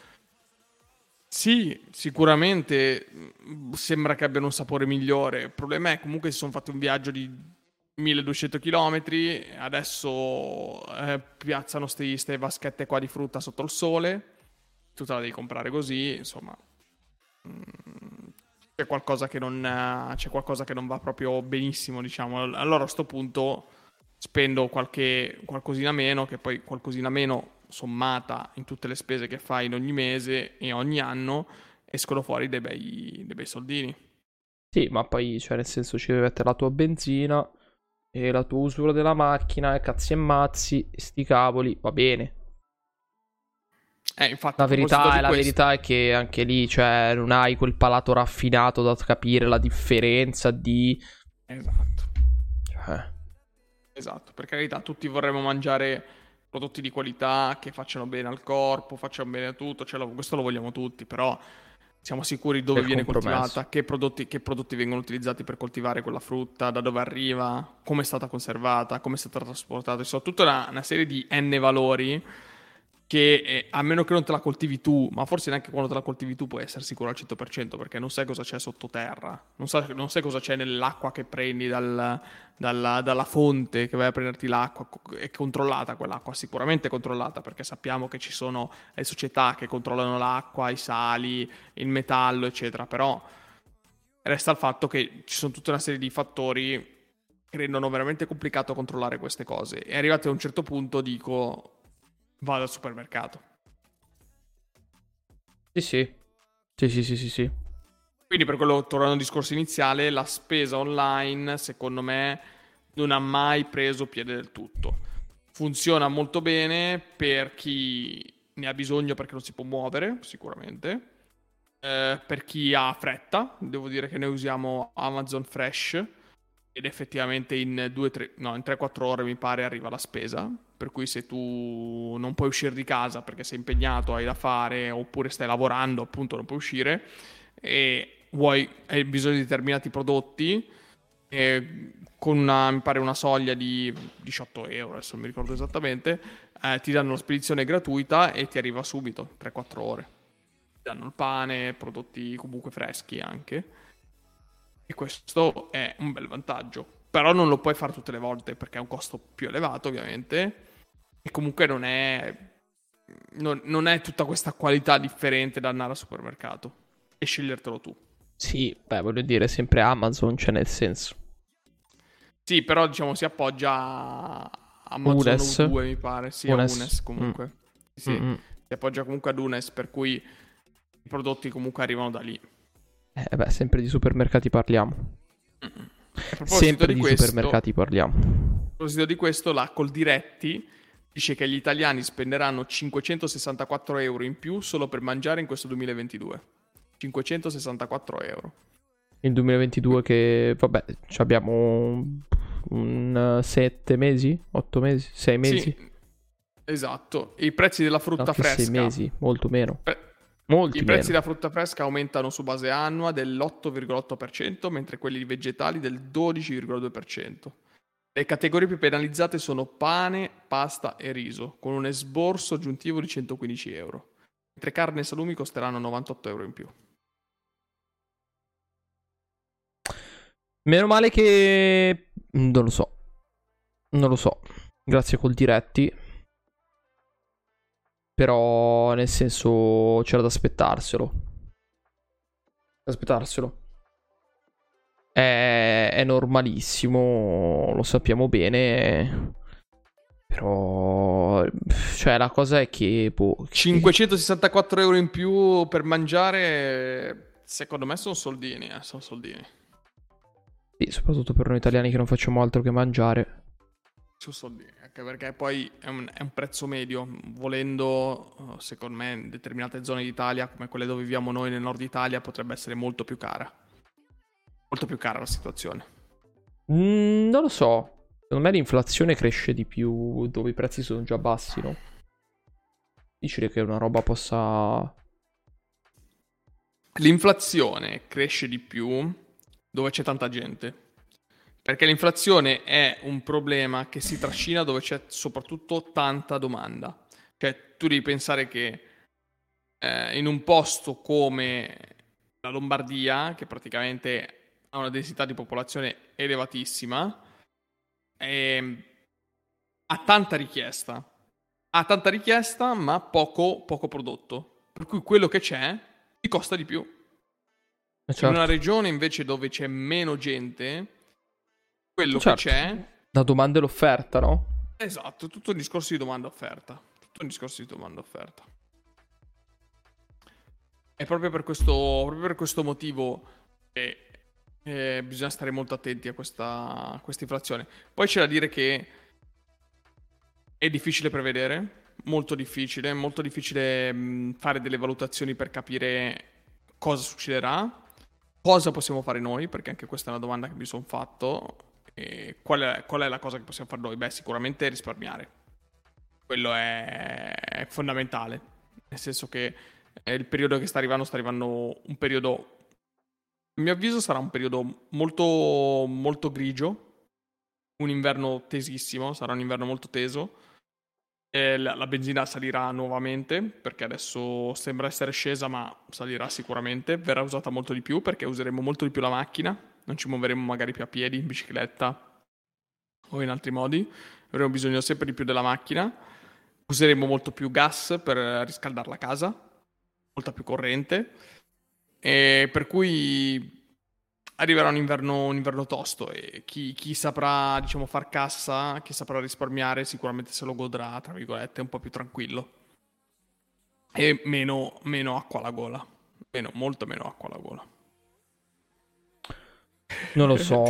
sì, sicuramente mm, sembra che abbiano un sapore migliore. Il problema è comunque si sono fatti un viaggio di 1200 km, adesso eh, piazzano queste vaschette qua di frutta sotto il sole, tu te la devi comprare così, insomma. Mm, c'è qualcosa che non, c'è qualcosa che non va proprio benissimo, diciamo. Allora a questo punto spendo qualche, qualcosina meno, che poi qualcosina meno sommata in tutte le spese che fai in ogni mese e ogni anno, escono fuori dei bei, dei bei soldini. Sì, ma poi, cioè, nel senso, ci deve mettere la tua benzina e la tua usura della macchina, e cazzi e mazzi, sti cavoli, va bene. Eh, infatti, la verità, è, la verità è che anche lì, cioè, non hai quel palato raffinato da capire la differenza di... Esatto. Cioè... Esatto, per carità, tutti vorremmo mangiare prodotti di qualità che facciano bene al corpo, facciano bene a tutto, cioè, questo lo vogliamo tutti, però siamo sicuri dove viene coltivata, che prodotti, che prodotti, vengono utilizzati per coltivare quella frutta, da dove arriva, come è stata conservata, come è stata trasportata, insomma tutta una, una serie di n valori che eh, a meno che non te la coltivi tu, ma forse neanche quando te la coltivi tu puoi essere sicuro al 100% perché non sai cosa c'è sottoterra, non, sa, non sai cosa c'è nell'acqua che prendi dal, dalla, dalla, fonte che vai a prenderti l'acqua, è controllata quell'acqua, sicuramente controllata perché sappiamo che ci sono le società che controllano l'acqua, i sali, il metallo, eccetera, però resta il fatto che ci sono tutta una serie di fattori che rendono veramente complicato controllare queste cose. E arrivati a un certo punto dico vado al supermercato. Sì, sì. Sì, sì, sì, sì, sì. Quindi per quello, tornando al discorso iniziale, la spesa online, secondo me, non ha mai preso piede del tutto. Funziona molto bene per chi ne ha bisogno perché non si può muovere, sicuramente. Eh, per chi ha fretta, devo dire che noi usiamo Amazon Fresh ed effettivamente in 2-3, no, in 3-4 ore mi pare arriva la spesa per cui se tu non puoi uscire di casa perché sei impegnato, hai da fare, oppure stai lavorando, appunto non puoi uscire, e vuoi, hai bisogno di determinati prodotti, con una, mi pare una soglia di 18 euro, adesso non mi ricordo esattamente, eh, ti danno la spedizione gratuita e ti arriva subito, 3-4 ore. Ti danno il pane, prodotti comunque freschi anche. E questo è un bel vantaggio. Però non lo puoi fare tutte le volte perché è un costo più elevato, ovviamente e comunque non è, non, non è tutta questa qualità differente da andare al supermercato e scegliertelo tu. Sì, beh, voglio dire, sempre Amazon, c'è cioè nel senso. Sì, però diciamo si appoggia a Amazon Unes. 2, mi pare. Sì, Unes, Unes comunque. Mm. Sì, Mm-mm. si appoggia comunque ad Unes, per cui i prodotti comunque arrivano da lì. Eh beh, sempre di supermercati parliamo. Sempre di, di questo, supermercati parliamo. A proposito di questo, la Coldiretti dice che gli italiani spenderanno 564 euro in più solo per mangiare in questo 2022. 564 euro. Il 2022 che, vabbè, abbiamo un 7 mesi, 8 mesi, 6 mesi. Sì, esatto. I prezzi della frutta no, fresca. 6 mesi, molto meno. Pe- Molti I prezzi della frutta fresca aumentano su base annua dell'8,8%, mentre quelli vegetali del 12,2%. Le categorie più penalizzate sono pane, pasta e riso, con un esborso aggiuntivo di 115 euro, mentre carne e salumi costeranno 98 euro in più. Meno male che... Non lo so. Non lo so. Grazie col diretti. Però, nel senso, c'era da aspettarselo. Da aspetarselo è, è normalissimo, lo sappiamo bene. Però, cioè, la cosa è che. Boh, 564 euro in più per mangiare, secondo me, sono soldini. Eh, sono soldini. Sì, soprattutto per noi italiani che non facciamo altro che mangiare. Soldini, anche perché poi è un, è un prezzo medio. Volendo, secondo me, in determinate zone d'Italia, come quelle dove viviamo noi nel nord Italia, potrebbe essere molto più cara molto più cara la situazione. Mm, non lo so. Secondo me l'inflazione cresce di più dove i prezzi sono già bassi, no? Difficile che una roba possa... L'inflazione cresce di più dove c'è tanta gente. Perché l'inflazione è un problema che si trascina dove c'è soprattutto tanta domanda. Cioè, tu devi pensare che eh, in un posto come la Lombardia, che praticamente ha una densità di popolazione elevatissima, e ha tanta richiesta. Ha tanta richiesta, ma poco, poco prodotto. Per cui quello che c'è ti costa di più. Certo. In una regione invece dove c'è meno gente, quello certo. che c'è... La domanda e l'offerta, no? Esatto, tutto un discorso di domanda-offerta. Tutto un discorso di domanda-offerta. E proprio per questo, proprio per questo motivo che eh, bisogna stare molto attenti a questa, a questa inflazione. Poi c'è da dire che è difficile prevedere, molto difficile, molto difficile mh, fare delle valutazioni per capire cosa succederà, cosa possiamo fare noi, perché anche questa è una domanda che mi sono fatto. E qual, è, qual è la cosa che possiamo fare noi? Beh, sicuramente risparmiare. Quello è, è fondamentale, nel senso che il periodo che sta arrivando sta arrivando un periodo a mio avviso sarà un periodo molto, molto grigio, un inverno tesissimo, sarà un inverno molto teso, la benzina salirà nuovamente perché adesso sembra essere scesa, ma salirà sicuramente. Verrà usata molto di più perché useremo molto di più la macchina. Non ci muoveremo magari più a piedi, in bicicletta o in altri modi. Avremo bisogno sempre di più della macchina. Useremo molto più gas per riscaldare la casa, molta più corrente. E per cui arriverà un inverno, un inverno tosto e chi, chi, saprà diciamo, far cassa, chi saprà risparmiare sicuramente se lo godrà, tra virgolette, un po' più tranquillo. E meno, meno acqua alla gola. Meno, molto meno acqua alla gola. Non lo <laughs> so.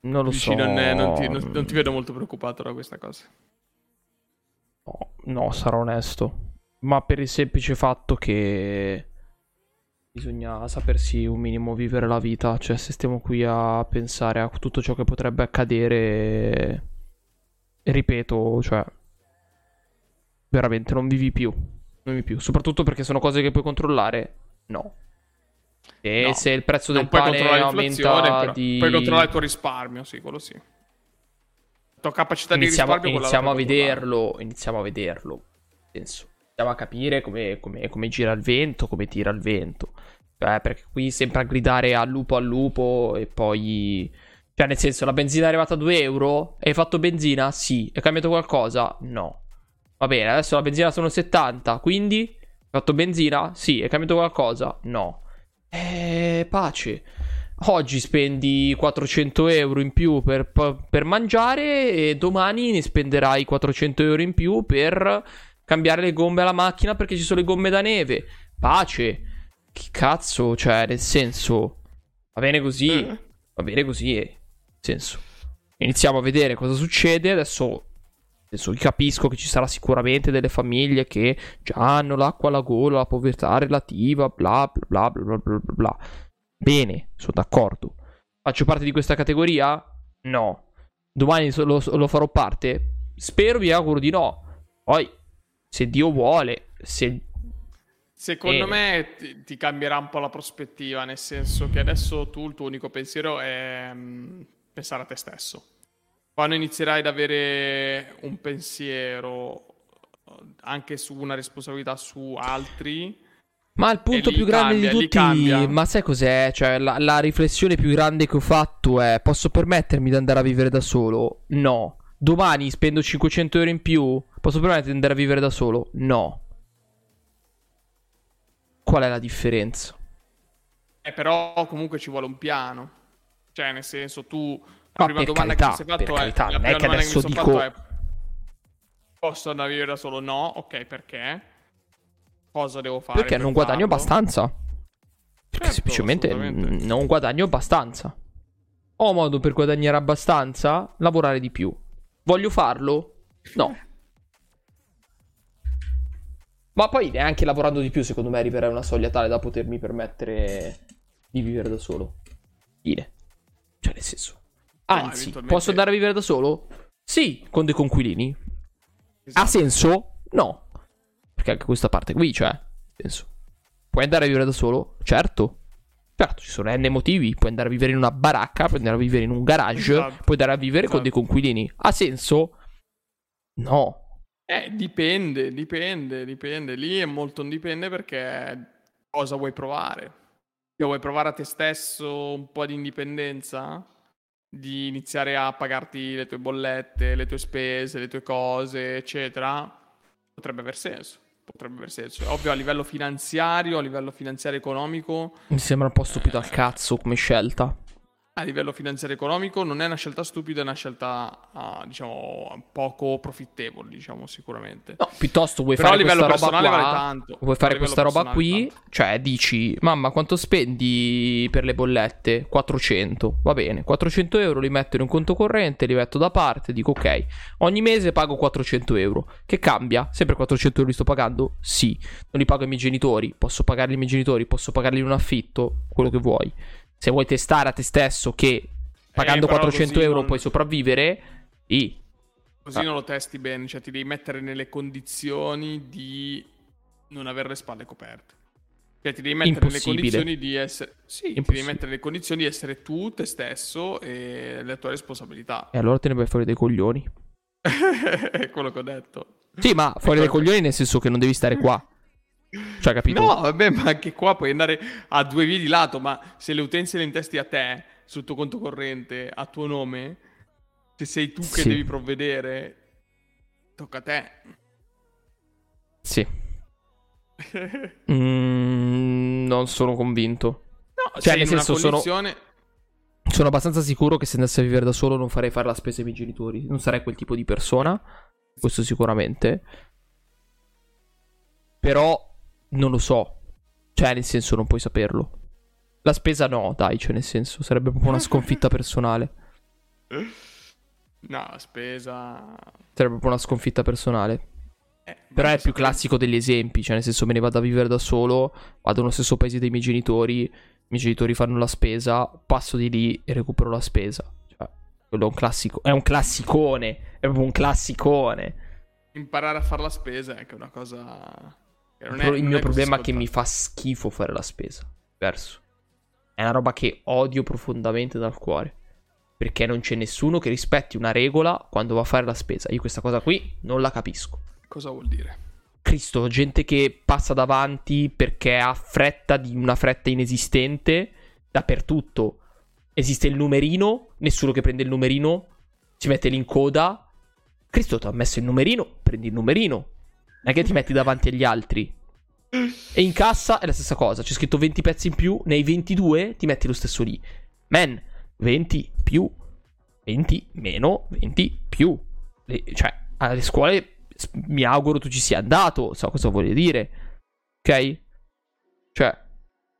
non lo Dici, so. Non, è, non, ti, non, non, ti, vedo molto preoccupato da questa cosa. No, no, sarò onesto. Ma per il semplice fatto che Bisogna sapersi un minimo vivere la vita, cioè se stiamo qui a pensare a tutto ciò che potrebbe accadere, ripeto, cioè, veramente non vivi più, non vivi più, soprattutto perché sono cose che puoi controllare, no. E no, se il prezzo del pane aumenta però, di... Puoi controllare il tuo risparmio, sì, quello sì. La tua capacità iniziamo, di risparmio... Iniziamo a vederlo, iniziamo a vederlo, penso iniziamo a capire come, come, come, gira il vento, come tira il vento. Cioè, perché qui sembra gridare al lupo al lupo e poi... Cioè, nel senso, la benzina è arrivata a 2 euro. Hai fatto benzina? Sì. È cambiato qualcosa? No. Va bene, adesso la benzina sono 70, quindi... Hai fatto benzina? Sì. È cambiato qualcosa? No. Eh, pace. Oggi spendi 400 euro in più per, per mangiare e domani ne spenderai 400 euro in più per cambiare le gomme alla macchina perché ci sono le gomme da neve. Pace. Che cazzo, cioè, nel senso, va bene così, mm. va bene così, nel senso. Iniziamo a vedere cosa succede, adesso Adesso capisco che ci sarà sicuramente delle famiglie che già hanno l'acqua alla gola, la povertà relativa, bla bla bla bla bla bla bla. Bene, sono d'accordo. Faccio parte di questa categoria? No. Domani lo, lo farò parte? Spero, mi auguro di no. Poi, se Dio vuole, se... Secondo eh. me ti, ti, cambierà un po' la prospettiva, nel senso che adesso tu il tuo unico pensiero è um, pensare a te stesso. Quando inizierai ad avere un pensiero anche su una responsabilità su altri... Ma il punto più grande cambia, di tutti, ma sai cos'è? Cioè, la, la, riflessione più grande che ho fatto è: posso permettermi di andare a vivere da solo? No. Domani spendo 500 euro in più? Posso permettermi di andare a vivere da solo? No. Qual è la differenza? Eh, però comunque ci vuole un piano. Cioè, nel senso, tu... La prima domanda carità, che mi sei fatto è... Carità, la prima domanda che mi sono dico... è... Posso andare a vivere da solo? No. Ok, perché? Cosa devo fare? Perché per non guadagno abbastanza. Perché certo, semplicemente non guadagno abbastanza. Ho modo per guadagnare abbastanza? Lavorare di più. Voglio farlo? No. Ma poi neanche lavorando di più, secondo me, arriverai a una soglia tale da potermi permettere di vivere da solo. Fine. Cioè, nel senso. Anzi, no, posso andare a vivere da solo? Sì, con dei conquilini. Esatto. Ha senso? No. Perché anche questa parte qui, cioè, penso. Puoi andare a vivere da solo? Certo. Certo, ci sono N motivi. Puoi andare a vivere in una baracca, puoi andare a vivere in un garage, esatto. puoi andare a vivere esatto. con dei conquilini. Ha senso? No. Eh, dipende, dipende, dipende. Lì è molto dipende perché cosa vuoi provare. Vuoi provare a te stesso un po' di indipendenza? Di iniziare a pagarti le tue bollette, le tue spese, le tue cose, eccetera? Potrebbe aver senso. Potrebbe aver senso. Ovvio, a livello finanziario, a livello finanziario economico. Mi sembra un po' stupido al cazzo come scelta a livello finanziario economico non è una scelta stupida, è una scelta, uh, diciamo, poco profittevole, diciamo, sicuramente. No, piuttosto vuoi Però fare questa roba qua, vale tanto. Vuoi fare questa roba qui, cioè dici, mamma, quanto spendi per le bollette? 400, va bene, 400 euro li metto in un conto corrente, li metto da parte, dico ok, ogni mese pago 400 euro. Che cambia? Sempre 400 euro li sto pagando? Sì. Non li pago ai miei genitori, posso pagarli ai miei genitori, posso pagarli in un affitto, quello che vuoi se vuoi testare a te stesso che pagando eh, 400 euro non... puoi sopravvivere, i. Così ah. non lo testi bene, cioè ti devi mettere nelle condizioni di non avere le spalle coperte. Cioè ti devi mettere nelle condizioni di essere... Sì, ti devi mettere nelle condizioni di essere tu, te stesso e le tue responsabilità. E allora te ne vai fuori dei coglioni. <laughs> È quello che ho detto. Sì, ma fuori dai coglioni nel senso che non devi stare qua. Cioè, capito? No, vabbè, ma anche qua puoi andare a due vie di lato, ma se le utenze le intesti a te, sul tuo conto corrente, a tuo nome, se sei tu che Sì. devi provvedere, tocca a te. Sì. <laughs> Mm, non sono convinto. No, Cioè, nel senso, sono- condizione... Sono abbastanza sicuro che se andassi a vivere da solo non farei fare la spesa ai miei genitori. Non sarei quel tipo di persona. Questo sicuramente. Però non lo so. Cioè, nel senso, non puoi saperlo. La spesa no, dai, cioè, nel senso, sarebbe proprio una sconfitta personale. No, spesa... Sarebbe proprio una sconfitta personale. Eh, Però è più classico degli esempi, cioè nel senso me ne vado a vivere da solo, vado nello stesso paese dei miei genitori, i miei genitori fanno la spesa, passo di lì e recupero la spesa. Cioè, quello è un classico, è un classicone, è proprio un classicone. Imparare a fare la spesa è anche una cosa... il è- il mio problema è che mi fa schifo fare la spesa. Verso. È una roba che odio profondamente dal cuore. Perché non c'è nessuno che rispetti una regola quando va a fare la spesa. Io questa cosa qui non la capisco. Cosa vuol dire? Cristo, gente che passa davanti perché ha fretta di una fretta inesistente dappertutto. Esiste il numerino, nessuno che prende il numerino, si mette lì in coda. Cristo, ti ha messo il numerino, prendi il numerino. È che ti metti davanti agli altri. E in cassa è la stessa cosa, c'è scritto 20 pezzi in più, nei 22 ti metti lo stesso lì. Man, 20 più, 20 meno, 20 più. Le- cioè, alle scuole mi auguro tu ci sia andato, so cosa vuole dire. Ok? Cioè,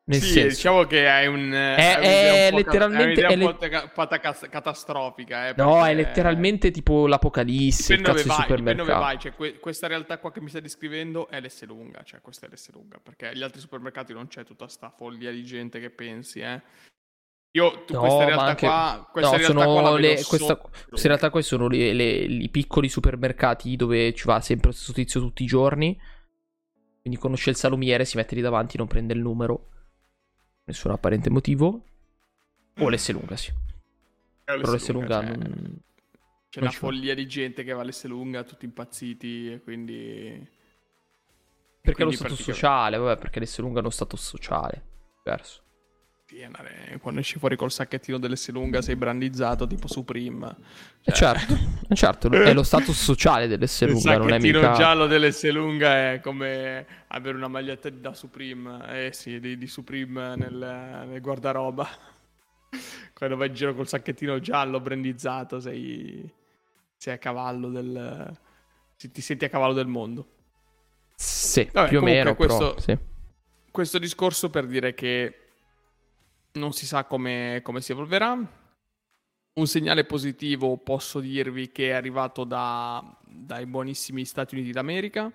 nel sì, senso... diciamo che hai un... È- un'idea è un ca- letteralmente- hai è un ca- cas- catastrofica, eh, No, è letteralmente tipo l'apocalisse, Dipende dove vai, dipende dove vai. Cioè, que- questa realtà qua che mi stai descrivendo è l'S lunga, cioè questa è l'S lunga, perché agli altri supermercati non c'è tutta sta follia di gente che pensi, eh. Io, tu, No, questa realtà anche- qua, questa no, realtà sono qua le- questa- Queste realtà qua sono le- le- i piccoli supermercati dove ci va sempre lo stesso tizio tutti i giorni. Quindi conosce il salumiere, si mette lì davanti, non prende il numero. Nessun apparente motivo. O l'S lunga, sì. Però l'S lunga cioè, non... C'è non una follia di gente che va all'S lunga, tutti impazziti, e quindi... Perché lo stato sociale, vabbè, perché l'S lunga è uno stato sociale. Diverso. Sì, andare- quando esci fuori col sacchettino dell'S lunga sei brandizzato tipo Supreme. Eh, Cioè, certo, eh, certo, è lo status sociale dell'S <laughs> Il lunga, non è sacchettino mica... giallo dell'S lunga è come avere una maglietta da Supreme, eh sì, di, di Supreme nel, nel guardaroba. <laughs> Quando vai in giro col sacchettino giallo brandizzato sei, sei a cavallo del... ti- ti senti a cavallo del mondo. Sì, Vabbè, più o meno, però, questo- sì. Questo discorso per dire che non si sa come, come si evolverà. Un segnale positivo posso dirvi che è arrivato da- dai buonissimi Stati Uniti d'America.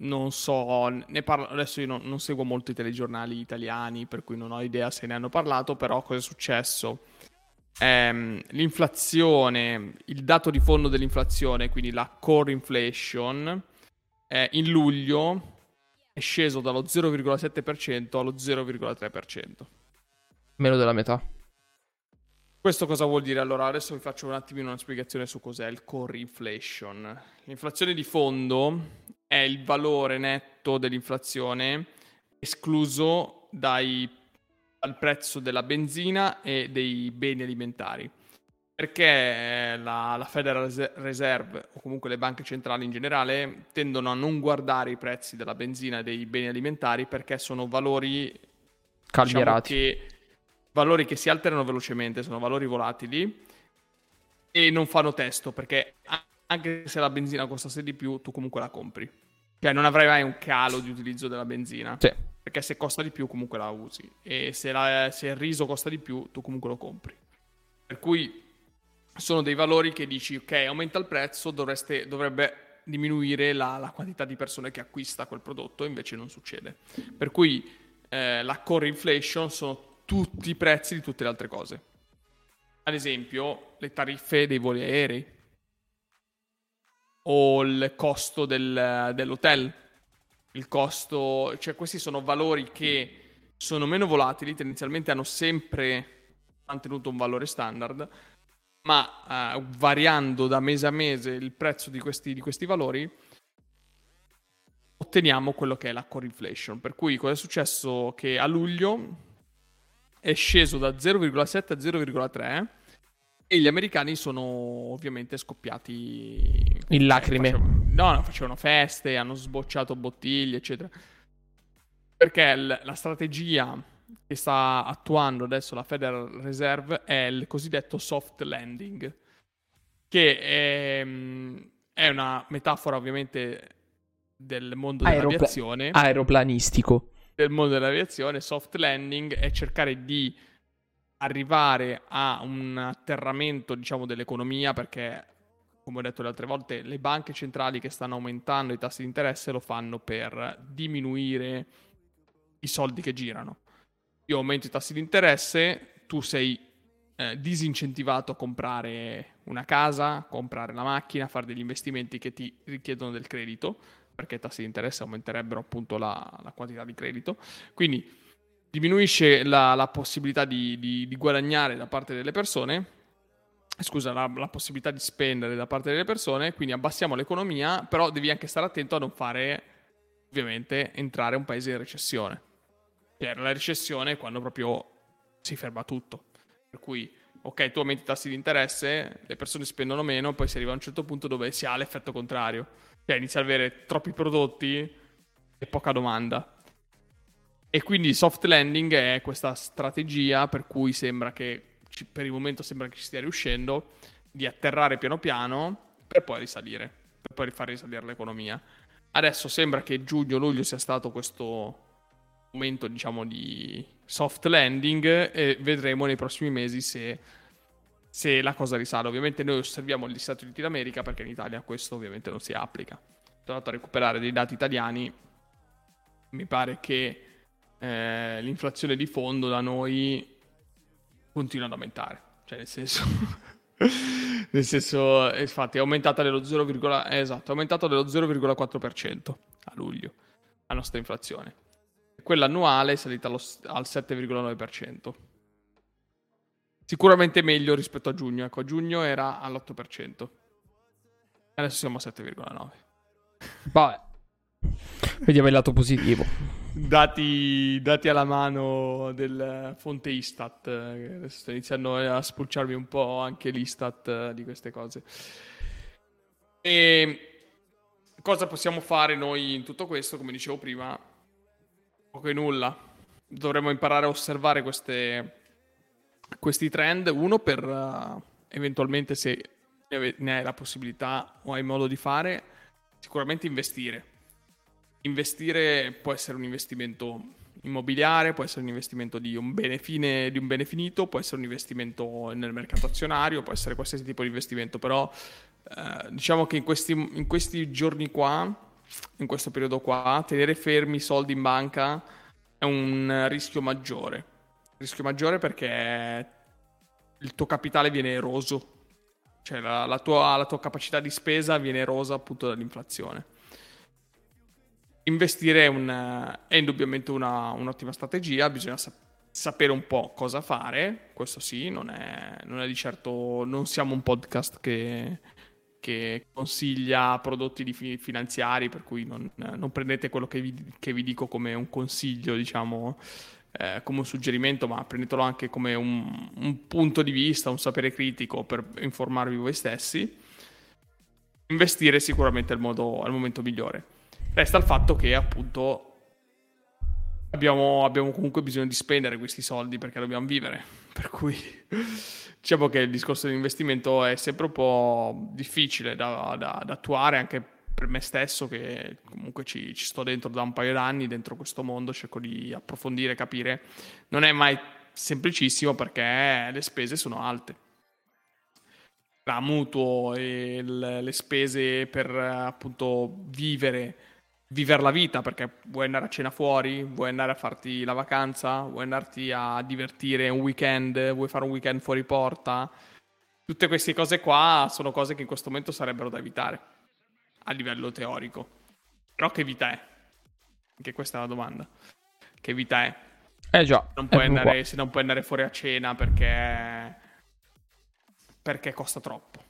Non so, ne parlo, adesso io non, non seguo molto i telegiornali italiani, per cui non ho idea se ne hanno parlato, però cosa è successo? Ehm, l'inflazione, il dato di fondo dell'inflazione, quindi la core inflation, eh, in luglio è sceso dallo 0,7% allo 0,3%. Meno della metà. Questo cosa vuol dire? Allora, adesso vi faccio un attimino una spiegazione su cos'è il core inflation. L'inflazione di fondo è il valore netto dell'inflazione escluso dai- dal prezzo della benzina e dei beni alimentari. Perché la, la Federal Rese- Reserve o comunque le banche centrali in generale tendono a non guardare i prezzi della benzina e dei beni alimentari perché sono valori Calmierati. diciamo che valori che si alterano velocemente, sono valori volatili e non fanno testo perché anche se la benzina costasse di più, tu comunque la compri. Cioè non avrai mai un calo di utilizzo della benzina. Sì. Perché se costa di più comunque la usi e se, la- se il riso costa di più tu comunque lo compri. Per cui sono dei valori che dici ok aumenta il prezzo, dovreste- dovrebbe diminuire la, la quantità di persone che acquista quel prodotto, invece non succede. Per cui eh, la core inflation sono tutti i prezzi di tutte le altre cose. Ad esempio le tariffe dei voli aerei o il costo del- dell'hotel, il costo, cioè questi sono valori che sono meno volatili, tendenzialmente hanno sempre mantenuto un valore standard, ma uh, variando da mese a mese il prezzo di questi, di questi valori, otteniamo quello che è la core inflation. Per cui cosa è successo? Che a luglio è sceso da 0,7 a 0,3 e gli americani sono ovviamente scoppiati in lacrime. Facevano, no, no, facevano feste, hanno sbocciato bottiglie, eccetera. Perché l- la strategia che sta attuando adesso la Federal Reserve è il cosiddetto soft landing, che è, è una metafora ovviamente del mondo Aeropla- dell'aviazione. Aeroplanistico. Del mondo dell'aviazione, soft landing è cercare di arrivare a un atterramento, diciamo, dell'economia perché come ho detto le altre volte, le banche centrali che stanno aumentando i tassi di interesse lo fanno per diminuire i soldi che girano. Io aumento i tassi di interesse, tu sei eh, disincentivato a comprare una casa, comprare la macchina, fare degli investimenti che ti richiedono del credito, perché i tassi di interesse aumenterebbero appunto la, la quantità di credito. Quindi diminuisce la, la possibilità di, di, di guadagnare da parte delle persone scusa, la, la, possibilità di spendere da parte delle persone, quindi abbassiamo l'economia, però devi anche stare attento a non fare, ovviamente, entrare un paese in recessione. Cioè, la recessione è quando proprio si ferma tutto. Per cui, ok, tu aumenti i tassi di interesse, le persone spendono meno, poi si arriva a un certo punto dove si ha l'effetto contrario. Cioè, inizia ad avere troppi prodotti e poca domanda. E quindi soft landing è questa strategia per cui sembra che per il momento sembra che ci stia riuscendo, di atterrare piano piano per poi risalire, per poi far risalire l'economia. Adesso sembra che giugno-luglio sia stato questo momento, diciamo, di soft landing e vedremo nei prossimi mesi se, se la cosa risale. Ovviamente noi osserviamo gli Stati Uniti d'America perché in Italia questo ovviamente non si applica. Sono andato a recuperare dei dati italiani, mi pare che eh, l'inflazione di fondo da noi continua ad aumentare. Cioè, nel senso... <laughs> nel senso, infatti, è aumentata dello 0, esatto, è aumentato dello 0,4% a luglio la nostra inflazione. Quella annuale è salita allo, al 7,9%. Sicuramente meglio rispetto a giugno. Ecco, a giugno era all'8%. Adesso siamo a 7,9%. Vabbè. Vediamo il lato positivo dati, dati, alla mano del fonte Istat. Adesso sto iniziando a spulciarmi un po' anche l'Istat di queste cose. E cosa possiamo fare noi in tutto questo? Come dicevo prima, poco e nulla. Dovremmo imparare a osservare queste, questi trend. Uno per uh, eventualmente se ne hai la possibilità o hai modo di fare, sicuramente investire investire può essere un investimento immobiliare, può essere un investimento di un bene fine, di un bene finito, può essere un investimento nel mercato azionario, può essere qualsiasi tipo di investimento, però eh, diciamo che in questi, in questi giorni qua, in questo periodo qua, tenere fermi i soldi in banca è un rischio maggiore. Rischio maggiore perché il tuo capitale viene eroso, cioè la, la, tua, la tua capacità di spesa viene erosa appunto dall'inflazione. Investire è, un, è indubbiamente una, un'ottima strategia, bisogna sa- sapere un po' cosa fare, questo sì, non è, non è di certo, non siamo un podcast che, che consiglia prodotti fi- finanziari, per cui non, non prendete quello che vi, che vi, dico come un consiglio, diciamo, eh, come un suggerimento, ma prendetelo anche come un, un punto di vista, un sapere critico per informarvi voi stessi. Investire sicuramente è il, modo, il momento migliore. Resta il fatto che appunto abbiamo, abbiamo comunque bisogno di spendere questi soldi perché dobbiamo vivere. <laughs> Per cui diciamo che il discorso di investimento è sempre un po' difficile da, da, da attuare anche per me stesso che comunque ci, ci, sto dentro da un paio d'anni, dentro questo mondo, cerco di approfondire, capire. Non è mai semplicissimo perché le spese sono alte. Tra mutuo e le spese per appunto vivere vivere la vita perché vuoi andare a cena fuori, vuoi andare a farti la vacanza, vuoi andarti a divertire un weekend, vuoi fare un weekend fuori porta. Tutte queste cose qua sono cose che in questo momento sarebbero da evitare a livello teorico. Però che vita è? Anche questa è la domanda. Che vita è? Eh già. Non puoi andare, se non puoi andare fuori a cena perché perché costa troppo.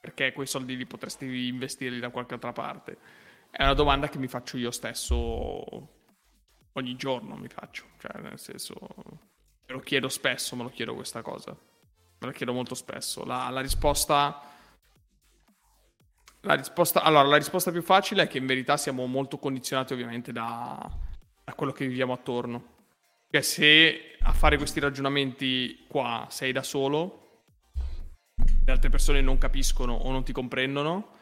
Perché quei soldi li potresti investirli da qualche altra parte? È una domanda che mi faccio io stesso ogni giorno, mi faccio. Cioè, nel senso, me lo chiedo spesso, me lo chiedo questa cosa. Me lo chiedo molto spesso. La, la risposta... La risposta, allora, la risposta più facile è che in verità siamo molto condizionati ovviamente da, da quello che viviamo attorno. Cioè, se a fare questi ragionamenti qua sei da solo, le altre persone non capiscono o non ti comprendono,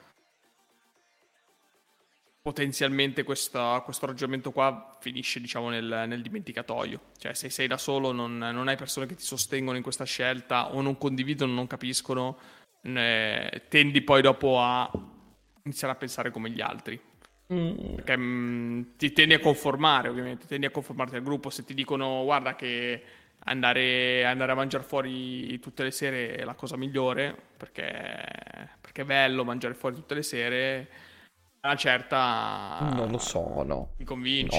potenzialmente questa, questo ragionamento qua finisce diciamo nel, nel, dimenticatoio. Cioè se sei da solo non, non, hai persone che ti sostengono in questa scelta o non condividono, non capiscono, eh, tendi poi dopo a iniziare a pensare come gli altri. Mm. Perché mh, mm, ti tendi a conformare ovviamente, tendi a conformarti al gruppo. Se ti dicono guarda che andare, andare a mangiare fuori tutte le sere è la cosa migliore perché, perché è bello mangiare fuori tutte le sere. Una certa. Non lo so, no. Ti convinci?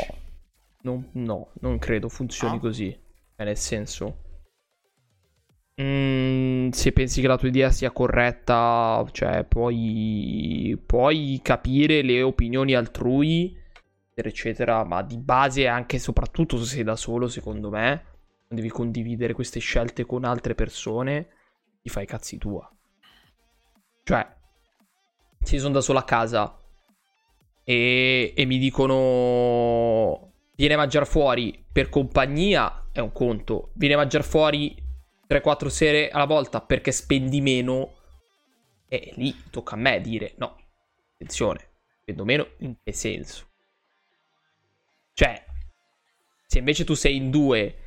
No, no, no non credo funzioni no? così. Nel senso. Mm, se pensi che la tua idea sia corretta, cioè puoi, puoi capire le opinioni altrui, eccetera, ma di base, anche e soprattutto se sei da solo, secondo me, devi condividere queste scelte con altre persone, ti fai cazzi tua. Cioè, se sono da solo a casa e, e mi dicono viene a mangiare fuori per compagnia, è un conto. Viene a mangiare fuori 3-4 sere alla volta perché spendi meno, e lì tocca a me dire no, attenzione, spendo meno in che senso? Cioè, se invece tu sei in due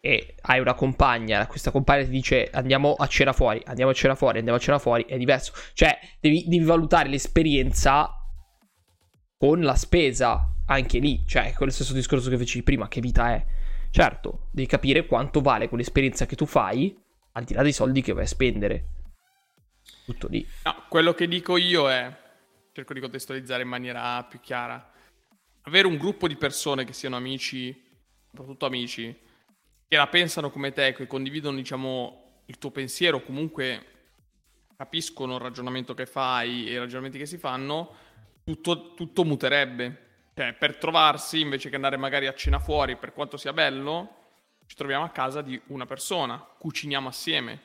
e hai una compagna, questa compagna ti dice andiamo a cena fuori, andiamo a cena fuori, andiamo a cena fuori, è diverso. Cioè, devi, devi valutare l'esperienza con la spesa, anche lì. Cioè, è quello stesso discorso che feci prima, che vita è. Certo, devi capire quanto vale quell'esperienza che tu fai, al di là dei soldi che vai a spendere. Tutto lì. No, quello che dico io è, cerco di contestualizzare in maniera più chiara, avere un gruppo di persone che siano amici, soprattutto amici, che la pensano come te, che condividono, diciamo, il tuo pensiero, comunque capiscono il ragionamento che fai e i ragionamenti che si fanno, tutto, tutto muterebbe. Cioè, per trovarsi, invece che andare magari a cena fuori, per quanto sia bello, ci troviamo a casa di una persona, cuciniamo assieme,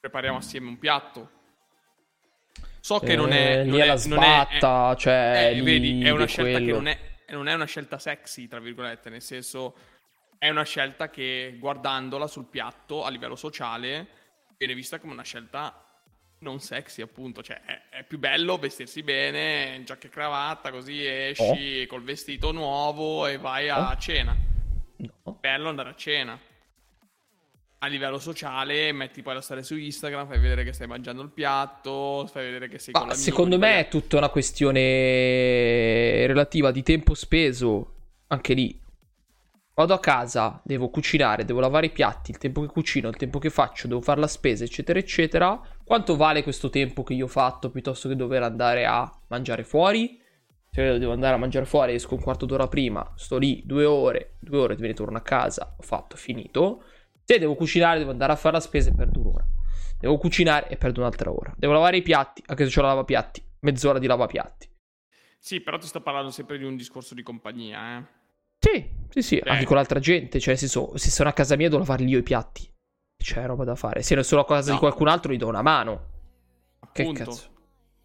prepariamo assieme un piatto. So che eh, non è... Lì è la sbatta, è, cioè... Eh, vedi, è una scelta quello. che non è, non è una scelta sexy, tra virgolette, nel senso è una scelta che guardandola sul piatto a livello sociale viene vista come una scelta non sexy, appunto. Cioè, è, è più bello vestirsi bene, giacca e cravatta, così esci oh. col vestito nuovo e vai a oh. cena. No. Bello andare a cena. A livello sociale, metti poi la storia su Instagram, fai vedere che stai mangiando il piatto, fai vedere che sei Ma con l'amico. Secondo me è tutta una questione relativa di tempo speso. Anche lì, Vado a casa, devo cucinare, devo lavare i piatti, il tempo che cucino, il tempo che faccio, devo fare la spesa, eccetera, eccetera. Quanto vale questo tempo che io ho fatto piuttosto che dover andare a mangiare fuori? Se devo andare a mangiare fuori, esco un quarto d'ora prima, sto lì due ore, due ore, me ne torno a casa, ho fatto, finito. Se devo cucinare, devo andare a fare la spesa e perdo un'ora. Devo cucinare e perdo un'altra ora. Devo lavare i piatti, anche se ho la lavapiatti, mezz'ora di lavapiatti. Sì, però ti sto parlando sempre di un discorso di compagnia, eh. Sì, sì, sì, eh. anche con l'altra gente. Cioè, se, so, se sono a casa mia, devo lavarli io i piatti. C'è roba da fare. Se sono a casa no. di qualcun altro, gli do una mano. Appunto, che cazzo.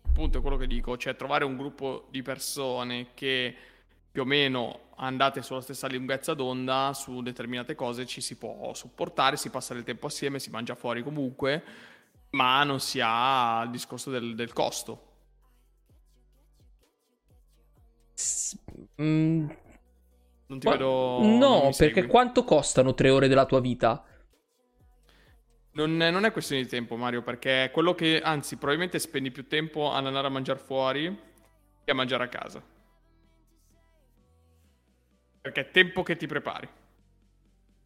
Appunto, è quello che dico. Cioè, trovare un gruppo di persone che più o meno andate sulla stessa lunghezza d'onda su determinate cose ci si può supportare, si passa del tempo assieme, si mangia fuori comunque, ma non si ha il discorso del, del costo. Mm, non ti Qua... vedo. No, perché segui. quanto costano tre ore della tua vita? Non non è, questione di tempo, Mario, perché è quello che, anzi, probabilmente spendi più tempo ad andare a mangiare fuori che a mangiare a casa. Perché è tempo che ti prepari,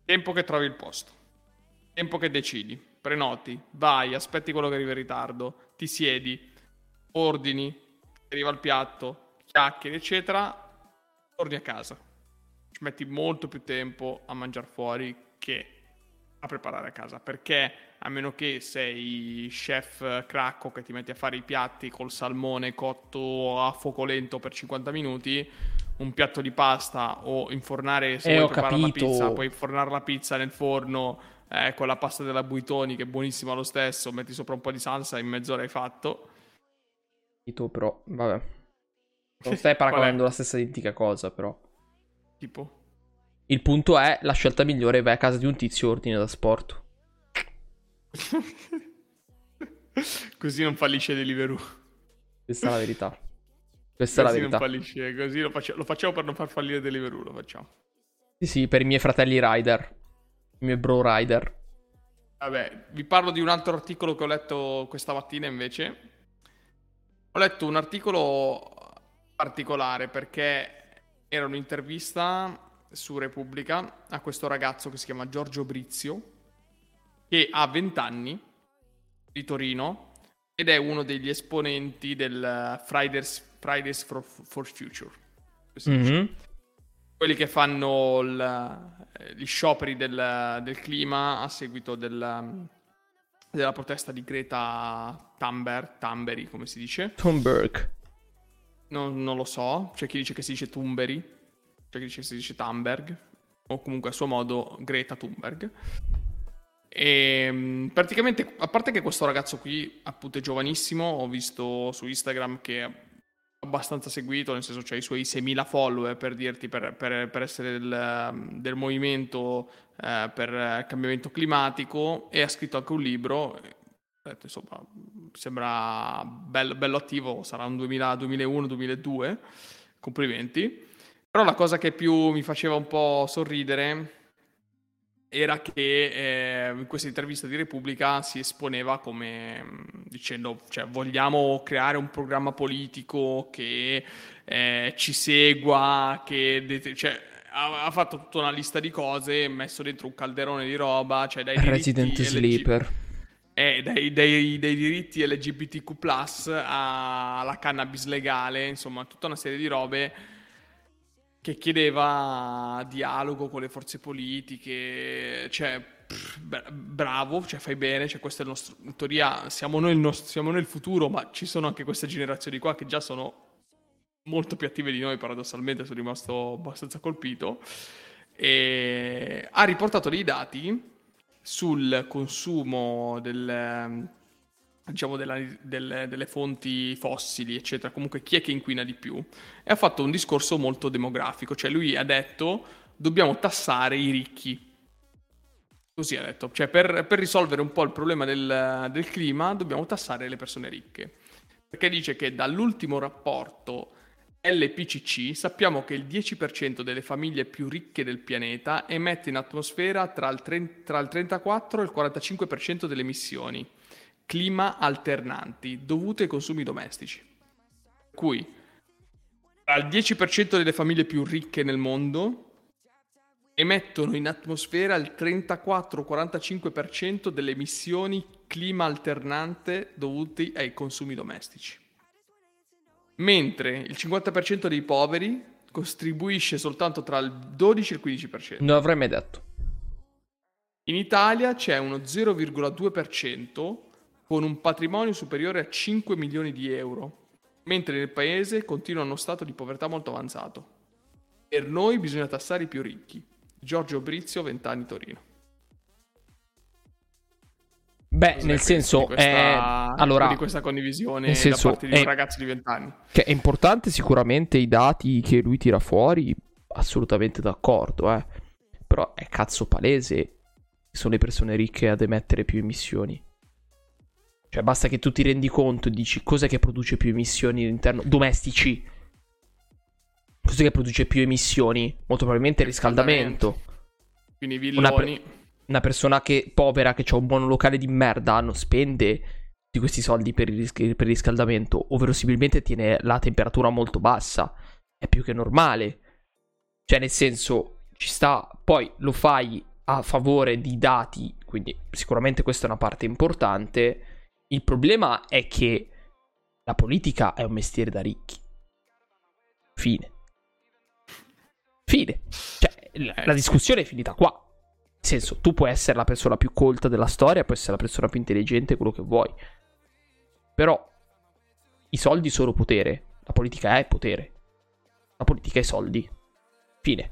tempo che trovi il posto, tempo che decidi, prenoti, vai, aspetti quello che arriva in ritardo, ti siedi, ordini, arriva il piatto, chiacchieri, eccetera, torni a casa ci metti molto più tempo a mangiare fuori che a preparare a casa perché a meno che sei chef cracco che ti metti a fare i piatti col salmone cotto a fuoco lento per 50 minuti un piatto di pasta o infornare se eh, vuoi preparare la pizza puoi infornare la pizza nel forno eh, con la pasta della Buitoni che è buonissima lo stesso metti sopra un po' di salsa in mezz'ora hai fatto. Tu però vabbè. Non stai <laughs> paragonando la stessa identica cosa però. Tipo il punto è, la scelta migliore vai a casa di un tizio e ordine da sport. <laughs> così non fallisce Deliveroo. Questa è la verità. Questa così è la verità. non fallisce, così lo, faccio, lo, facciamo per non far fallire Deliveroo, lo facciamo. Sì, sì, per i miei fratelli rider. I miei bro rider. Vabbè, vi parlo di un altro articolo che ho letto questa mattina invece. Ho letto un articolo particolare perché era un'intervista su Repubblica a questo ragazzo che si chiama Giorgio Brizio, che ha 20 anni, di Torino, ed è uno degli esponenti del Fridays, Fridays for, for, Future. Mm-hmm. Quelli che fanno il, gli scioperi del, del, clima a seguito del, della protesta di Greta Thunberg, Thunberg, come si dice? Thunberg. Non, non, lo so, c'è chi dice che si dice Thunberg cioè che si dice Thunberg, o comunque a suo modo Greta Thunberg. E ehm, praticamente, a parte che questo ragazzo qui, appunto, è giovanissimo, ho visto su Instagram che è abbastanza seguito, nel senso c'ha i suoi 6.000 follower per dirti, per, per, per essere del, del movimento eh, per cambiamento climatico e ha scritto anche un libro. Insomma, sembra bello, bello attivo, sarà un 2001-2002. Complimenti. Però la cosa che più mi faceva un po' sorridere era che eh, in questa intervista di Repubblica si esponeva come dicendo, cioè, vogliamo creare un programma politico che eh, ci segua, che cioè, ha, ha, fatto tutta una lista di cose, messo dentro un calderone di roba, cioè dai Resident LG... Sleeper. Eh, dai, dai, dai, diritti LGBTQ+, alla cannabis legale, insomma, tutta una serie di robe che chiedeva dialogo con le forze politiche, cioè bravo, cioè fai bene, cioè questo è il nostro, in teoria siamo noi, il nostro, siamo noi il futuro, ma ci sono anche queste generazioni qua che già sono molto più attive di noi, paradossalmente sono rimasto abbastanza colpito, e ha riportato dei dati sul consumo del diciamo, della, delle, delle, fonti fossili, eccetera, comunque chi è che inquina di più, e ha fatto un discorso molto demografico, cioè lui ha detto dobbiamo tassare i ricchi. Così ha detto, cioè per, per risolvere un po' il problema del, del clima dobbiamo tassare le persone ricche. Perché dice che dall'ultimo rapporto LPCC sappiamo che il 10% delle famiglie più ricche del pianeta emette in atmosfera tra il, 30, tra il 34 e il 45% delle emissioni clima alternanti dovute ai consumi domestici. Cui al 10% delle famiglie più ricche nel mondo emettono in atmosfera il 34-45% delle emissioni clima alternante dovute ai consumi domestici. Mentre il 50% dei poveri contribuisce soltanto tra il 12 e il 15%. Non avrei mai detto. In Italia c'è uno 0,2% con un patrimonio superiore a 5 milioni di euro, mentre nel paese continua uno stato di povertà molto avanzato. Per noi bisogna tassare i più ricchi. Giorgio Brizio, 20 anni Torino. Beh, Cos'è nel senso, questa, è... allora, di questa condivisione nel senso, da parte di un ragazzo di 20 anni. Che è importante sicuramente i dati che lui tira fuori, assolutamente d'accordo, eh. Però è cazzo palese sono le persone ricche ad emettere più emissioni. Cioè, basta che tu ti rendi conto e dici cos'è che produce più emissioni all'interno domestici. Cos'è che produce più emissioni? Molto probabilmente il riscaldamento. Quindi villoni. Una, per- una persona che povera che ha un buon locale di merda non spende di questi soldi per il, ris- per il riscaldamento, o verosimilmente tiene la temperatura molto bassa. È più che normale. Cioè, nel senso, ci sta. Poi lo fai a favore di dati, quindi sicuramente questa è una parte importante il problema è che la politica è un mestiere da ricchi. Fine. Fine. Cioè, la, discussione è finita qua. senso, tu puoi essere la persona più colta della storia, puoi essere la persona più intelligente, quello che vuoi. Però i soldi sono potere. La politica è potere. La politica è soldi. Fine.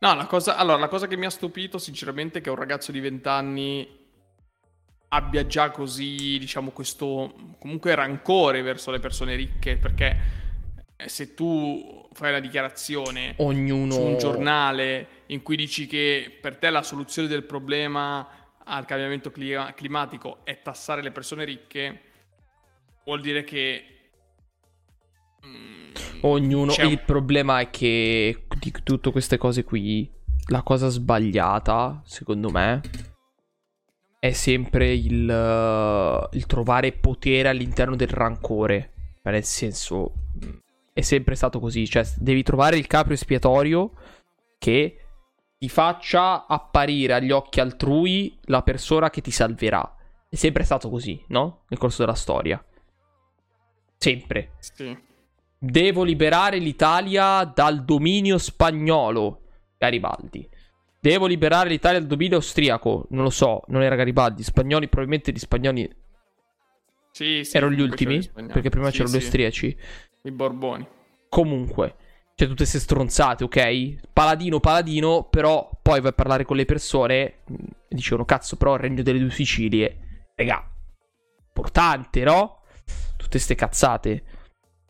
No, la cosa, allora, la cosa che mi ha stupito, sinceramente, è che un ragazzo di 20 anni abbia già così, diciamo, questo comunque rancore verso le persone ricche, perché eh, se tu fai una dichiarazione Ognuno... su un giornale in cui dici che per te la soluzione del problema al cambiamento clima- climatico è tassare le persone ricche, vuol dire che... Mm, Ognuno... Un... Il problema è che di tutte queste cose qui, la cosa sbagliata, secondo me, è sempre il, uh, il trovare potere all'interno del rancore. Nel senso, è sempre stato così. Cioè, devi trovare il capro espiatorio che ti faccia apparire agli occhi altrui la persona che ti salverà. È sempre stato così, no? Nel corso della storia. Sempre. Sì. Devo liberare l'Italia dal dominio spagnolo. Garibaldi. Devo liberare l'Italia dal dominio austriaco. Non lo so, non era Garibaldi. Spagnoli, probabilmente gli spagnoli. Sì, sì, erano gli ultimi. Perché prima sì, c'erano gli austriaci. I Borboni. Comunque. Cioè, tutte queste stronzate, ok? Paladino, paladino, però poi vai a parlare con le persone e dicono, cazzo, però il regno delle due Sicilie, regà, importante, no? Tutte queste cazzate.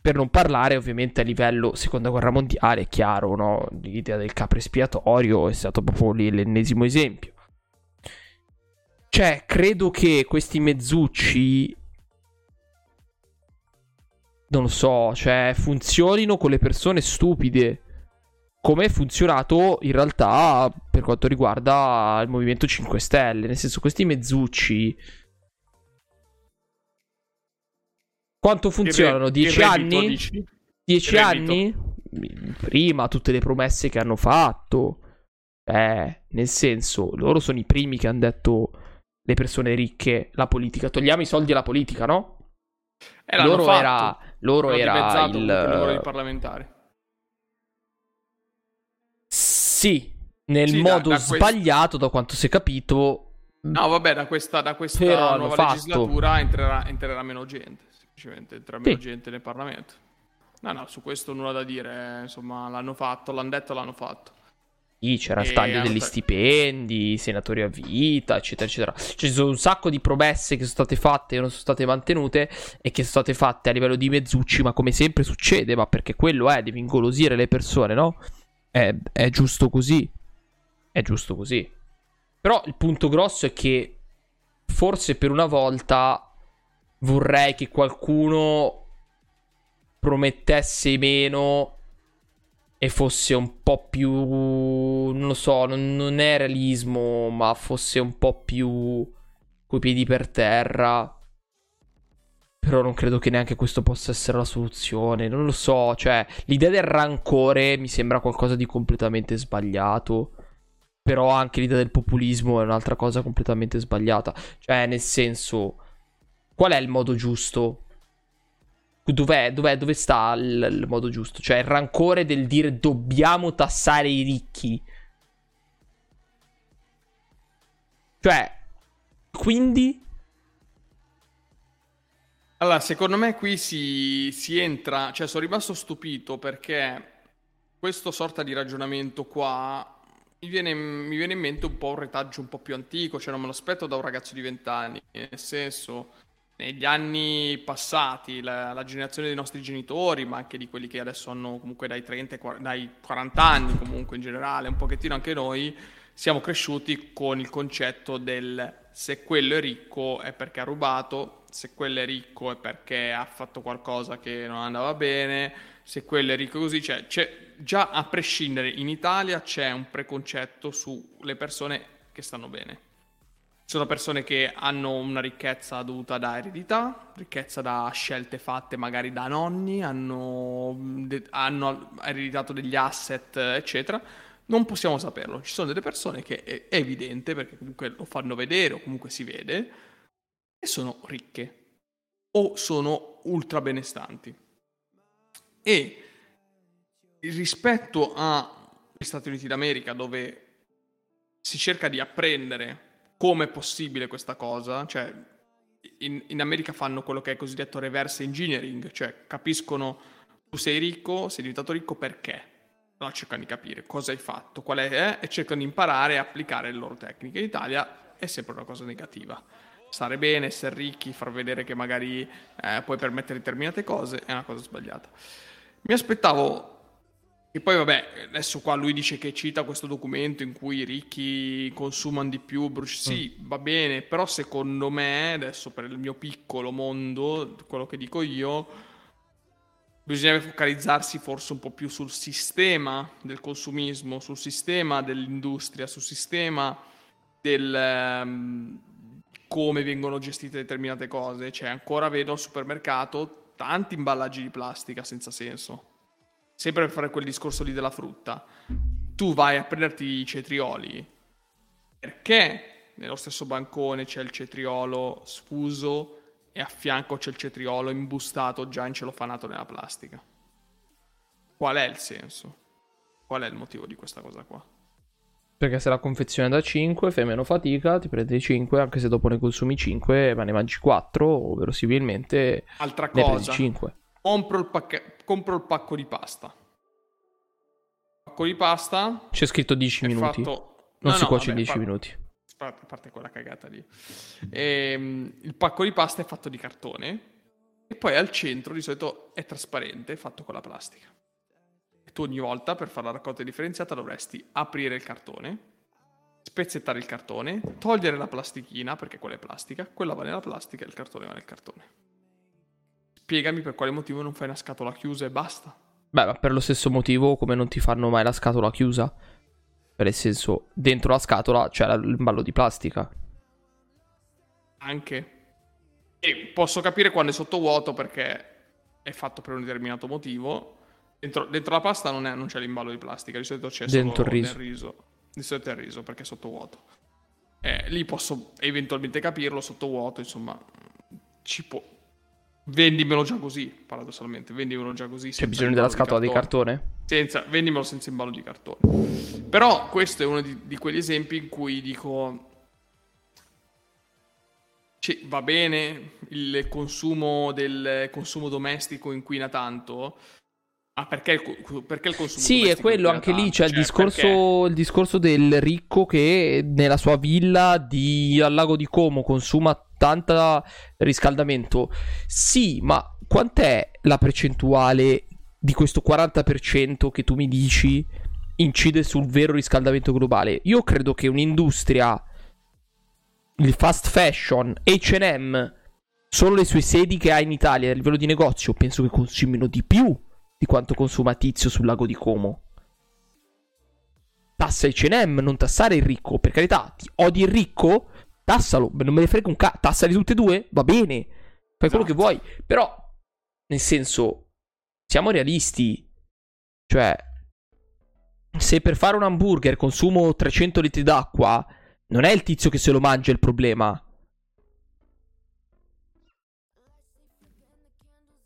Per non parlare, ovviamente, a livello seconda guerra mondiale, è chiaro, no? L'idea del capro espiatorio è stato proprio lì l'ennesimo esempio. Cioè, credo che questi mezzucci non lo so, cioè funzionino con le persone stupide. Come è funzionato in realtà per quanto riguarda il Movimento 5 Stelle. Nel senso, questi mezzucci. Quanto funzionano? 10 anni? 10 anni? Prima tutte le promesse che hanno fatto. Eh, nel senso, loro sono i primi che hanno detto le persone ricche, la politica. Togliamo i soldi alla politica, no? Eh, loro fatto. era, loro era il... lavoro parlamentare. Sì, nel sì, modo da, da sbagliato, da quanto si è capito. No, vabbè, da questa, da questa nuova fatto... legislatura entrerà, entrerà, meno gente. Semplicemente entrerà meno sì. gente nel Parlamento. No, no, su questo nulla da dire. Insomma, l'hanno fatto, l'hanno detto, l'hanno fatto. Sì, c'era il taglio degli stipendi, senatori a vita, eccetera, eccetera. Ci sono un sacco di promesse che sono state fatte e non sono state mantenute e che sono state fatte a livello di mezzucci, ma come sempre succede, ma perché quello è, devi ingolosire le persone, no? È, è giusto così. È giusto così. Però il punto grosso è che forse per una volta vorrei che qualcuno promettesse meno e fosse un po' più, non lo so, non, non è realismo, ma fosse un po' più coi piedi per terra. Però non credo che neanche questo possa essere la soluzione. Non lo so, cioè, l'idea del rancore mi sembra qualcosa di completamente sbagliato. Però anche l'idea del populismo è un'altra cosa completamente sbagliata. Cioè, nel senso, qual è il modo giusto Dov'è, dov'è, dove sta il, il, modo giusto? Cioè il rancore del dire dobbiamo tassare i ricchi. Cioè, quindi... Allora, secondo me qui si, si entra, cioè sono rimasto stupito perché questo sorta di ragionamento qua mi viene, mi viene in mente un po' un retaggio un po' più antico, cioè non me lo aspetto da un ragazzo di 20 anni, nel senso negli anni passati la, la, generazione dei nostri genitori, ma anche di quelli che adesso hanno comunque dai 30, dai 40 anni comunque in generale, un pochettino anche noi, siamo cresciuti con il concetto del se quello è ricco è perché ha rubato, se quello è ricco è perché ha fatto qualcosa che non andava bene, se quello è ricco così, cioè, già a prescindere in Italia c'è un preconcetto sulle persone che stanno bene sono persone che hanno una ricchezza dovuta da eredità, ricchezza da scelte fatte magari da nonni, hanno, hanno ereditato degli asset, eccetera. Non possiamo saperlo. Ci sono delle persone che è evidente, perché comunque lo fanno vedere o comunque si vede, e sono ricche o sono ultra benestanti. E rispetto agli Stati Uniti d'America, dove si cerca di apprendere come è possibile questa cosa, cioè in, in, America fanno quello che è cosiddetto reverse engineering, cioè capiscono tu sei ricco, sei diventato ricco perché? No, cercano di capire cosa hai fatto, qual è, e cercano di imparare e applicare le loro tecniche. In Italia è sempre una cosa negativa. Stare bene, essere ricchi, far vedere che magari eh, puoi permettere determinate cose è una cosa sbagliata. Mi aspettavo e poi vabbè, adesso qua lui dice che cita questo documento in cui i ricchi consumano di più, Bruce. Sì, mm. va bene, però secondo me, adesso per il mio piccolo mondo, quello che dico io, bisognerebbe focalizzarsi forse un po' più sul sistema del consumismo, sul sistema dell'industria, sul sistema del um, come vengono gestite determinate cose. Cioè, ancora vedo al supermercato tanti imballaggi di plastica senza senso sempre per fare quel discorso lì della frutta, tu vai a prenderti i cetrioli perché nello stesso bancone c'è il cetriolo sfuso e a fianco c'è il cetriolo imbustato già incelofanato nella plastica. Qual è il senso? Qual è il motivo di questa cosa qua? Perché se la confezione da 5 fai meno fatica, ti prendi 5, anche se dopo ne consumi 5, ma ne mangi 4, o verosimilmente Altra cosa, ne prendi 5 compro il, pacche- compro il pacco di pasta. Pacco di pasta. C'è scritto 10 minuti. Fatto... Non no, si no, cuoce in 10 par- minuti. A parte quella cagata lì. E, ehm, il pacco di pasta è fatto di cartone. E poi al centro di solito è trasparente, fatto con la plastica. E tu ogni volta per fare la raccolta differenziata dovresti aprire il cartone, spezzettare il cartone, togliere la plastichina perché quella è plastica, quella va nella plastica e il cartone va nel cartone spiegami per quale motivo non fai una scatola chiusa e basta. Beh, ma per lo stesso motivo come non ti fanno mai la scatola chiusa? Per il senso, dentro la scatola c'è l'imballo di plastica. Anche. E posso capire quando è sottovuoto perché è fatto per un determinato motivo. Dentro, dentro la pasta non, è, non, c'è l'imballo di plastica, di solito c'è dentro solo il riso. riso. Di solito è il riso perché è sottovuoto. Eh, lì posso eventualmente capirlo sottovuoto, insomma, ci può, Vendimelo già così, paradossalmente, vendimelo già così. C'è bisogno della scatola di cartone? di cartone? Senza, vendimelo senza imballo di cartone. Però questo è uno di, di quegli esempi in cui dico... Cioè, va bene il consumo del consumo domestico inquina tanto, ma perché il, perché il consumo Sì, è quello, anche lì c'è cioè, il, discorso, il, discorso, del ricco che nella sua villa di, al lago di Como consuma tanta riscaldamento. Sì, ma quant'è la percentuale di questo 40% che tu mi dici incide sul vero riscaldamento globale? Io credo che un'industria, il fast fashion, HM, solo le sue sedi che ha in Italia a livello di negozio, penso che consumino di più di quanto consuma Tizio sul lago di Como. Tassa H&M, non tassare il ricco, per carità, ti odi il ricco? tassalo, non me ne frega un cazzo, tassali tutte e due, va bene, fai quello che esatto. vuoi, però, nel senso, siamo realisti, cioè, se per fare un hamburger consumo 300 litri d'acqua, non è il tizio che se lo mangia il problema.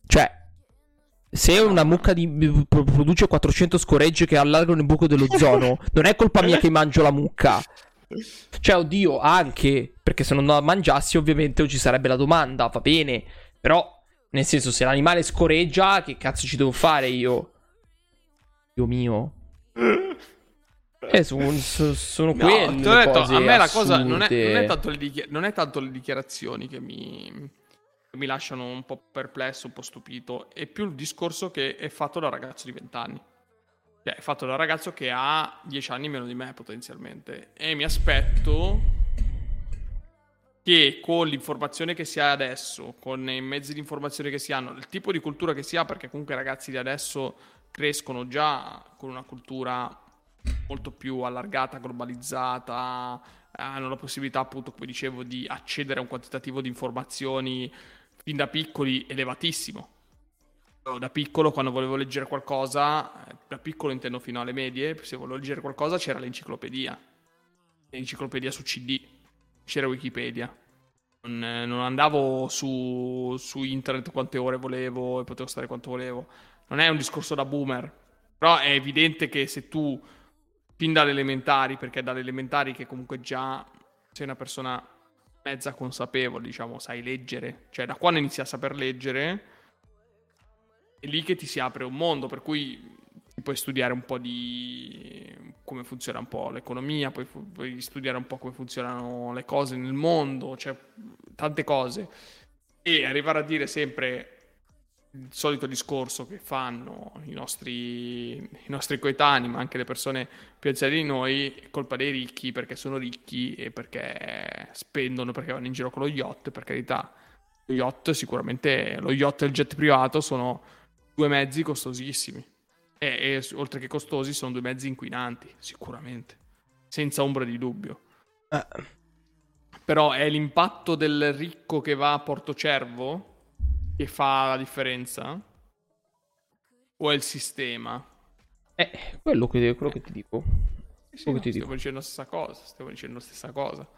Cioè, se una mucca di, produce 400 scoregge che allargano il buco dell'ozono, <laughs> non è colpa mia che mangio la mucca. Cioè, oddio, anche perché se non la mangiassi, ovviamente ci sarebbe la domanda, va bene. Però, nel senso, se l'animale scoreggia, che cazzo ci devo fare io? Dio mio. Eh, sono, sono no, quelle detto, a me la cosa non è, non, è tanto dichiar- non è, tanto le dichiarazioni che mi, mi lasciano un po' perplesso, un po' stupito, è più il discorso che è fatto da ragazzo di 20 anni. Cioè, è fatto da ragazzo che ha 10 anni meno di me potenzialmente. E mi aspetto che con l'informazione che si ha adesso, con i mezzi di informazione che si hanno, il tipo di cultura che si ha, perché comunque i ragazzi di adesso crescono già con una cultura molto più allargata, globalizzata, hanno la possibilità appunto, come dicevo, di accedere a un quantitativo di informazioni fin da piccoli elevatissimo da piccolo quando volevo leggere qualcosa, eh, da piccolo intendo fino alle medie, se volevo leggere qualcosa c'era l'enciclopedia, l'enciclopedia su CD, c'era Wikipedia. Non, eh, non andavo su, su, internet quante ore volevo e potevo stare quanto volevo. Non è un discorso da boomer, però è evidente che se tu fin dalle elementari, perché dalle elementari che comunque già sei una persona mezza consapevole, diciamo, sai leggere, cioè da quando inizi a saper leggere, è lì che ti si apre un mondo, per cui puoi studiare un po' di come funziona un po' l'economia, puoi, puoi studiare un po' come funzionano le cose nel mondo, cioè tante cose. E arrivare a dire sempre il solito discorso che fanno i nostri, i nostri coetanei, ma anche le persone più anziane di noi, è colpa dei ricchi perché sono ricchi e perché spendono, perché vanno in giro con lo yacht, per carità. Lo yacht sicuramente, lo yacht e il jet privato sono due mezzi costosissimi. E, e oltre che costosi sono due mezzi inquinanti, sicuramente. Senza ombra di dubbio. Eh. Però è l'impatto del ricco che va a Portocervo che fa la differenza? O è il sistema? Eh, quello che, quello che ti dico. Sì, quello no, ti stiamo dico. dicendo la stessa cosa. Stiamo dicendo la stessa cosa.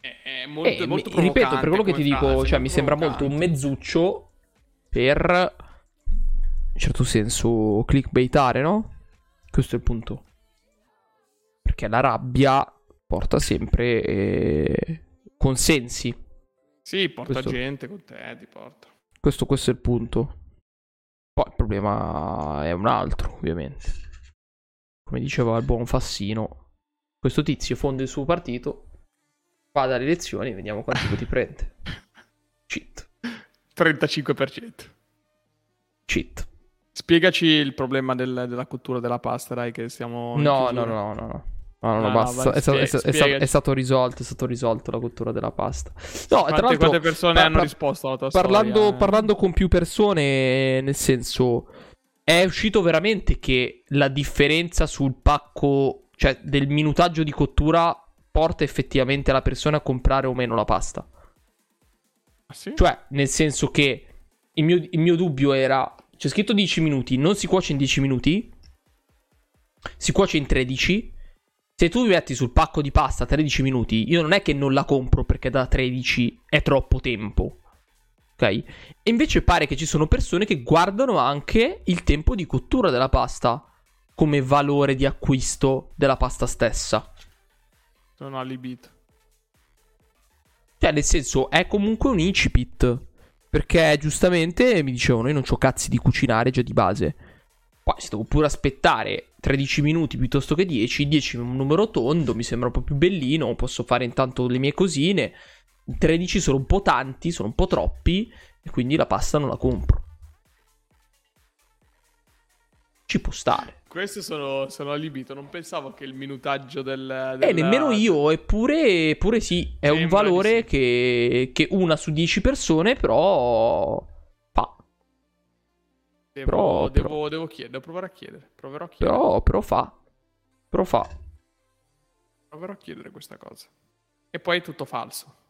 È, è molto, eh, molto mi, Ripeto, per quello che ti frase, dico, cioè, mi sembra molto un mezzuccio per, in certo senso, clickbaitare, no? Questo è il punto. Perché la rabbia porta sempre eh, consensi. Sì, porta questo, gente con te, ti porta. Questo, questo è il punto. Poi il problema è un altro, ovviamente. Come diceva il buon Fassino, questo tizio fonda il suo partito, va dalle elezioni e vediamo quanti voti prende. Cheat. 35%. Cheat. Spiegaci il problema del, della cottura della pasta, dai, che stiamo... No, no, no, no, no. No, no, no, basta. No, è, stato, spiega, è, stato, è, stato, risolto, è stato risolto la cottura della pasta. No, quante, tra l'altro, quante persone par- hanno risposto alla tua parlando, storia? Parlando con più persone, nel senso, è uscito veramente che la differenza sul pacco, cioè del minutaggio di cottura, porta effettivamente la persona a comprare o meno la pasta. Ah, sì? Cioè, nel senso che il mio, il mio dubbio era, c'è scritto 10 minuti, non si cuoce in 10 minuti, si cuoce in 13 se tu mi metti sul pacco di pasta 13 minuti, io non è che non la compro perché da 13 è troppo tempo. Ok? E invece pare che ci sono persone che guardano anche il tempo di cottura della pasta come valore di acquisto della pasta stessa. Sono allibito. Cioè, nel senso, è comunque un incipit. Perché giustamente mi dicevano, io non ho cazzi di cucinare già di base. Poi si devo pure aspettare 13 minuti piuttosto che 10. 10 è un numero tondo, mi sembra un po' più bellino. Posso fare intanto le mie cosine. 13 sono un po' tanti, sono un po' troppi. E quindi la pasta non la compro. Ci può stare. Questo sono, sono allibito. Non pensavo che il minutaggio del. del... Eh, nemmeno io. Eppure, eppure sì. È Sembra un valore sì. che, che una su 10 persone, però Devo, però, devo, però... devo chiedere, devo provare a chiedere. Proverò a chiedere. Però, però fa. Però fa. Proverò a chiedere questa cosa. E poi è tutto falso.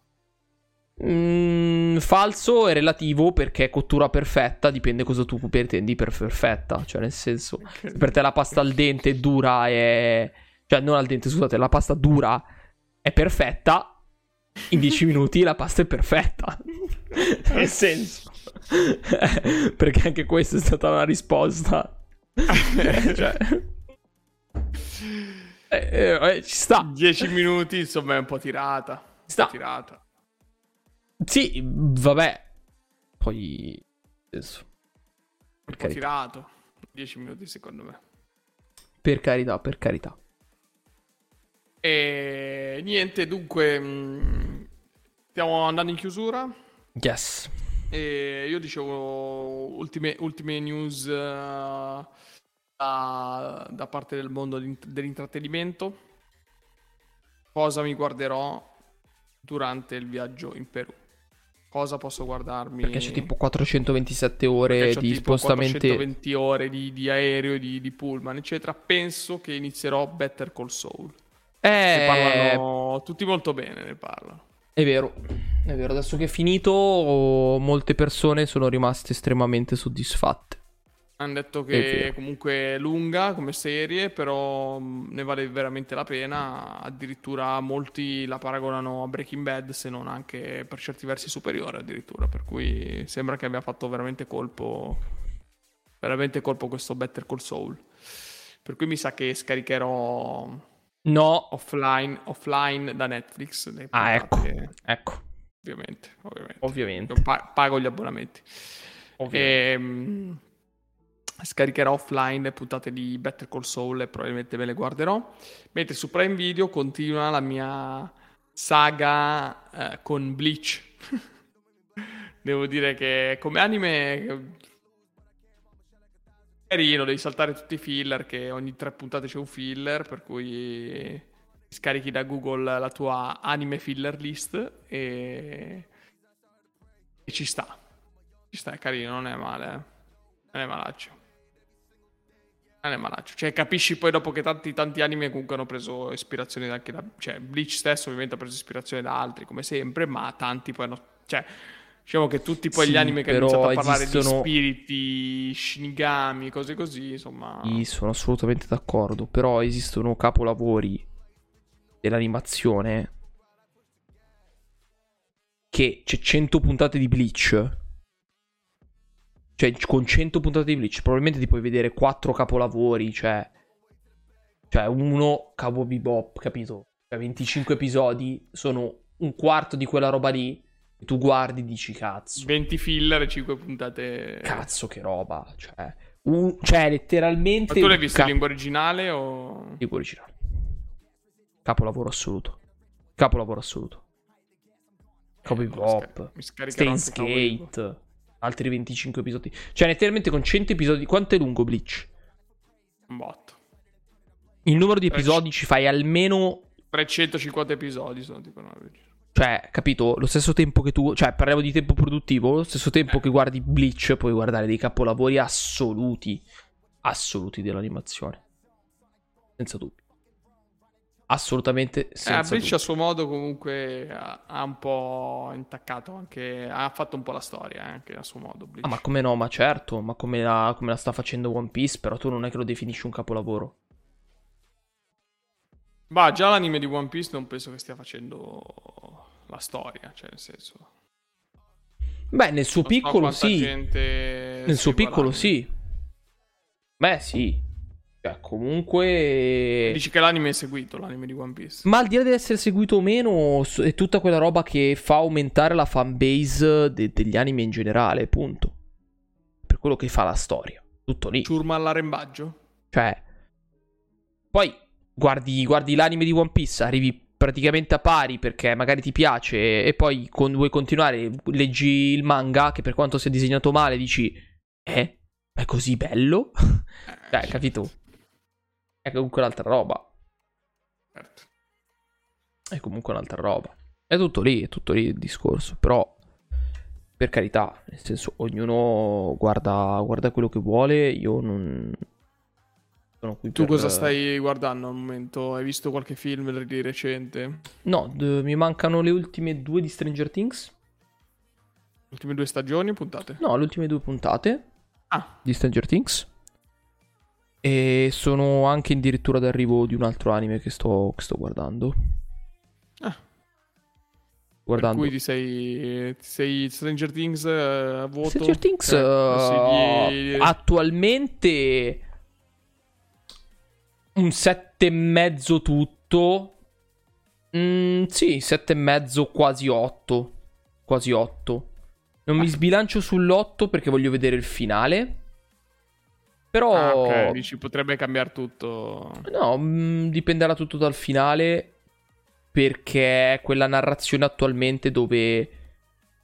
Mm, falso è relativo perché cottura perfetta dipende cosa tu pretendi per perfetta. Cioè, nel senso, okay. per te la pasta al dente dura è. Cioè, non al dente, scusate, la pasta dura è perfetta. In 10 <laughs> minuti la pasta è perfetta. <laughs> nel senso. <laughs> Perché anche questa è stata una risposta. <laughs> cioè... Eh, eh, eh, ci sta. 10 minuti, insomma, è un po' tirata. Sta. Po tirata. Sì, vabbè. Poi... Adesso. Un po' tirato. 10 minuti, secondo me. Per carità, per carità. E niente, dunque... Mm, stiamo andando in chiusura. Yes. E io dicevo ultime, ultime news uh, da, da, parte del mondo dell'intrattenimento. Cosa mi guarderò durante il viaggio in Perù? Cosa posso guardarmi? Perché c'è tipo 427 ore di spostamenti. 420 ore di, di aereo, di, di, pullman, eccetera. Penso che inizierò Better Call Saul. Eh... Ne parlano tutti molto bene, ne parlano. È vero, è vero. Adesso che è finito, molte persone sono rimaste estremamente soddisfatte. Hanno detto che è comunque lunga come serie, però ne vale veramente la pena. Addirittura molti la paragonano a Breaking Bad, se non anche per certi versi superiore addirittura. Per cui sembra che abbia fatto veramente colpo. Veramente colpo questo Better Call Saul. Per cui mi sa che scaricherò No. offline, offline da Netflix. le Ah, ecco. puntate, Ecco. Ovviamente, ovviamente. Ovviamente. Pa- pago gli abbonamenti. Ovviamente. Ehm, scaricherò offline le puntate di Better Call Saul e probabilmente me le guarderò. Mentre su Prime Video continua la mia saga eh, con Bleach. <laughs> Devo dire che come anime carino, devi saltare tutti i filler, che ogni tre puntate c'è un filler, per cui scarichi da Google la tua anime filler list e, e ci sta. Ci sta, è carino, non è male. eh. Non è malaccio. Non è malaccio. Cioè, capisci poi dopo che tanti, tanti anime comunque hanno preso ispirazione anche da... Cioè, Bleach stesso ovviamente ha preso ispirazione da altri, come sempre, ma tanti poi hanno... Cioè, diciamo che tutti poi Sì, gli anime che hanno iniziato a parlare esistono- di spiriti, shinigami, cose così, insomma... Sì, sono assolutamente d'accordo. Però esistono capolavori dell'animazione che c'è 100 puntate di Bleach. Cioè, con 100 puntate di Bleach, probabilmente ti puoi vedere 4 capolavori. Cioè, cioè uno, Cabo Bebop, capito? Cioè, 25 episodi sono un quarto di quella roba lì. Tu guardi e dici, cazzo. 20 filler e 5 puntate... Cazzo, che roba. Cioè, un- cioè letteralmente. Ma tu l'hai visto ca- in lingua originale o... Lingua originale. Capolavoro assoluto. Capolavoro assoluto. Cowboy Eh, mi scar- Stains. Gate. Altri 25 episodi. Cioè, letteralmente con 100 episodi. Quanto è lungo Bleach? Un botto. Il numero di episodi ci fai almeno. 350 episodi sono tipo... no, Cioè, capito? Lo stesso tempo che tu. Cioè, parliamo di tempo produttivo. Lo stesso tempo Eh. che guardi Bleach, puoi guardare dei capolavori assoluti. Assoluti dell'animazione. Senza dubbio. Assolutamente Eh, senza Bleach dubbio. a suo modo comunque ha, ha un po' intaccato anche... Ha fatto un po' la storia eh, anche a suo modo. Bleach. Ah, ma come no? Ma certo, ma come la, come la sta facendo One Piece, però tu non è che lo definisci un capolavoro. Bah, già l'anime di One Piece non penso che stia facendo la storia, cioè nel senso... Beh, nel suo non so piccolo quanta sì. Nel suo piccolo l'anime. sì. Beh, sì. Cioè, comunque... Dici che l'anime è seguito, l'anime di One Piece. Ma al di là di essere seguito o meno, è tutta quella roba che fa aumentare la fanbase de- degli anime in generale, punto. Per quello che fa la storia. Tutto lì. Ciurma all'arembaggio? Cioè, poi guardi, guardi l'anime di One Piece, arrivi praticamente a pari perché magari ti piace e poi con- vuoi continuare, leggi il manga che per quanto sia disegnato male dici, eh, ma è così bello? Eh, <laughs> Cioè, capito? È comunque un'altra roba. certo. È comunque un'altra roba. È tutto lì, è tutto lì il discorso. Però, per carità, nel senso, ognuno guarda, guarda quello che vuole. Io non. Sono qui Tu per- cosa stai guardando al momento? Hai visto qualche film di recente? No, d- mi mancano le ultime due di Stranger Things. Le ultime due stagioni puntate? No, le ultime due puntate Ah, di Stranger Things. E sono anche addirittura d'arrivo di un altro anime che sto, che sto guardando. Ah. Guardando. per cui ti sei, ti sei Stranger Things eh, a voto? Stranger Things Cioè, eh, consigli- attualmente un sette e mezzo tutto. Mm, sì, sette e mezzo, quasi 8. Quasi 8. Non mi Ah. sbilancio sull'8 perché voglio vedere il finale. Però Ah, ok, dici potrebbe cambiare tutto. No, mm, dipenderà tutto dal finale. Perché è quella narrazione attualmente dove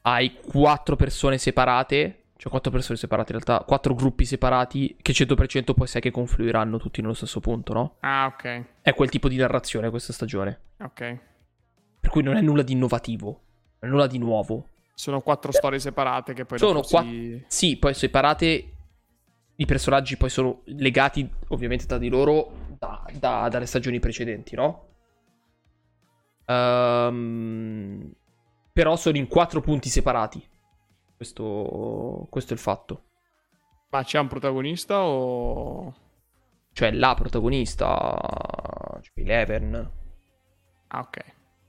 hai quattro persone separate. Cioè, quattro persone separate in realtà. Quattro gruppi separati. Che 100% poi sai che confluiranno tutti nello stesso punto, no? Ah, ok, È quel tipo di narrazione questa stagione. ok. Per cui non è nulla di innovativo. Non è nulla di nuovo. Sono quattro storie separate che poi Sono dopo qua- si... Sì, poi separate. I personaggi poi sono legati ovviamente tra di loro da- da- dalle stagioni precedenti, no? Ehm, però sono in quattro punti separati. Questo, questo è il fatto. Ma c'è un protagonista o... Cioè, la protagonista, cioè Eleven. Ah, ok.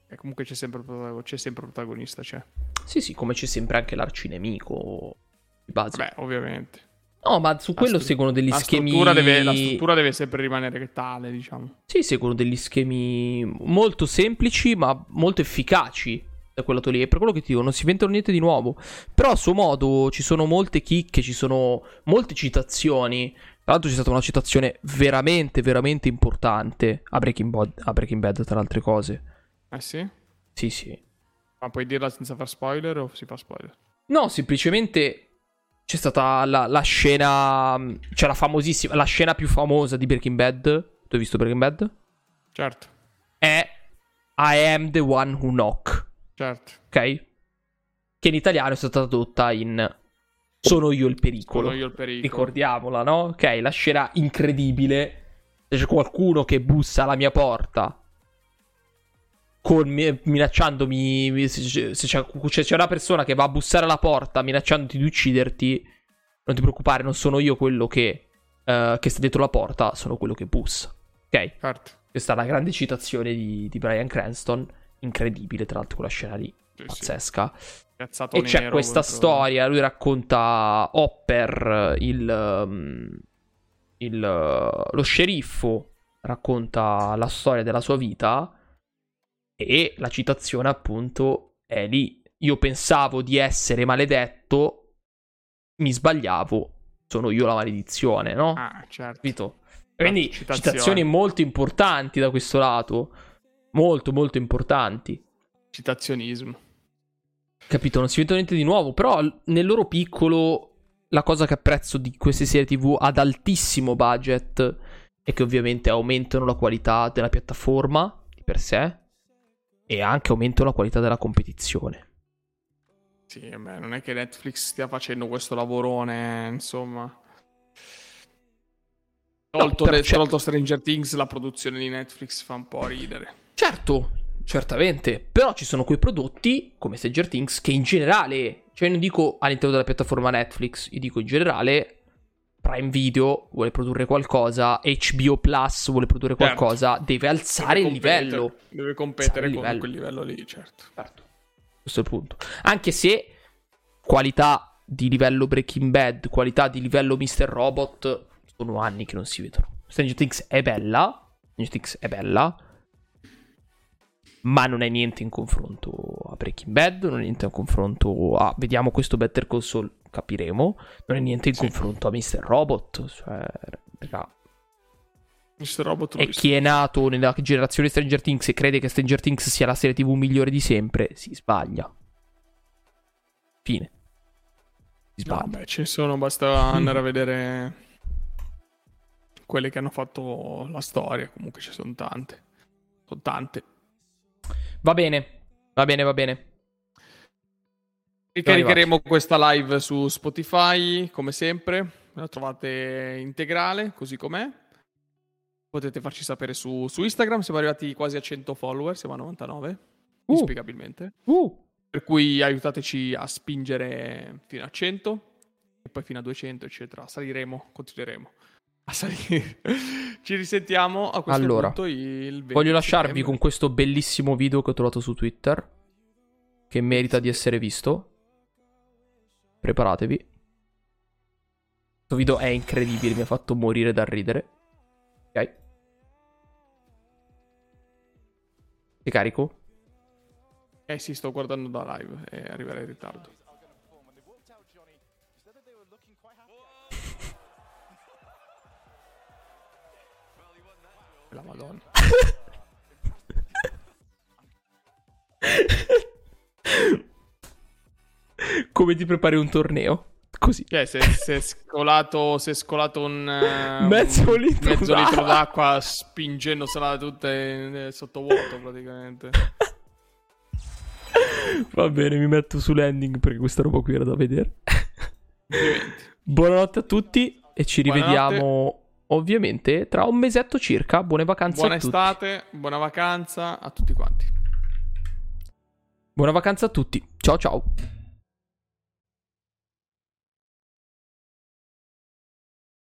E comunque c'è sempre, c'è sempre il protagonista, c'è. Sì, sì, come c'è sempre anche l'arcinemico di base. Beh, ovviamente. No, ma su quello stru- seguono degli la schemi. Struttura deve, la struttura deve sempre rimanere tale, diciamo. Sì, seguono degli schemi molto semplici, ma molto efficaci. Da quel lato lì. E per quello che ti dico, non si inventano niente di nuovo. Però a suo modo ci sono molte chicche, ci sono molte citazioni. Tra l'altro c'è stata una citazione veramente, veramente importante a Breaking, Bad, a Breaking Bad, tra le altre cose. Eh sì? Sì, sì. Ma puoi dirla senza far spoiler o si fa spoiler? No, semplicemente c'è stata la, la scena. Cioè, la famosissima. La scena più famosa di Breaking Bad. Tu hai visto Breaking Bad? Certo, È I am the one who knock. Certo. Ok? Che in italiano è stata tradotta in Sono io il pericolo. Sono io il pericolo. Ricordiamola, no? Ok, la scena incredibile. C'è qualcuno che bussa alla mia porta. Con, mi- minacciandomi. Se, se c'è, se c'è una persona che va a bussare alla porta minacciandoti di ucciderti. Non ti preoccupare, non sono io quello che, eh, che sta dietro la porta, sono quello che bussa. Ok? Certo. Questa è una grande citazione di, di Brian Cranston. Incredibile, tra l'altro, quella scena lì. Sì, sì. Pazzesca. Piazzatone E c'è questa contro- storia. Lui racconta Hopper, il, um, il, uh, lo sceriffo, racconta la storia della sua vita. E la citazione, appunto, è lì. Io pensavo di essere maledetto, mi sbagliavo, sono io la maledizione, no? Ah, certo. Capito? Quindi citazioni molto importanti da questo lato. Molto, molto importanti. Citazionismo. Capito? Non si vede niente di nuovo. Però nel loro piccolo, la cosa che apprezzo di queste serie TV ad altissimo budget è che ovviamente aumentano la qualità della piattaforma di per sé e anche aumentano la qualità della competizione. Sì, beh, non è che Netflix stia facendo questo lavorone, insomma. Tolto, c'è- tolto Stranger Things, la produzione di Netflix fa un po' ridere. Certo, certamente. Però ci sono quei prodotti come Stranger Things che in generale, cioè non dico all'interno della piattaforma Netflix, io dico in generale Prime Video vuole produrre qualcosa, HBO Plus vuole produrre Certo. qualcosa, deve alzare il Deve competere- livello. Deve competere Alzare il con quel livello lì, certo. Certo. Questo è il punto. Anche se qualità di livello Breaking Bad, qualità di livello Mr. Robot, sono anni che non si vedono. Stranger Things è bella, Stranger Things è bella, ma non è niente in confronto a Breaking Bad, non è niente in confronto a... Vediamo questo Better Call Saul, capiremo. Non è niente in Sì. confronto a Mr. Robot, cioè... raga, Mr. Robot e chi è nato nella generazione Stranger Things e crede che Stranger Things sia la serie TV migliore di sempre, si sbaglia. Fine. Si No, sbaglia. beh, ce ne sono, basta andare a vedere quelle che hanno fatto la storia. Comunque ci sono tante. Sono tante. Va bene, va bene, va bene. Ricaricheremo questa live su Spotify, come sempre. La trovate integrale, così com'è. Potete farci sapere su, su Instagram. Siamo arrivati quasi a 100 follower, siamo a 99. Uh. Inspiegabilmente. Uh, Per cui aiutateci a spingere fino a 100 e poi fino a 200, eccetera. Saliremo, continueremo a salire. <laughs> Ci risentiamo a questo Allora, punto il 20 voglio lasciarvi settembre. con questo bellissimo video che ho trovato su Twitter. Che merita di essere visto. Preparatevi. Questo video è incredibile, mi ha fatto morire dal ridere. Ok. Ti carico? Eh sì, sto guardando da live e arriverà in ritardo. La madonna. <laughs> Come ti prepari un torneo? Così. Cioè, se è scolato, è scolato un, eh, Mezzo un- litro mezzo d'acqua. litro d'acqua spingendosela tutte eh, sotto vuoto praticamente. Va bene, mi metto su landing perché questa roba qui era da vedere. Buonanotte a tutti e ci Buonanotte. rivediamo ovviamente tra un mesetto circa. Buone vacanze Buona a tutti. estate, buona vacanza a tutti quanti. Buona vacanza a tutti. Ciao ciao.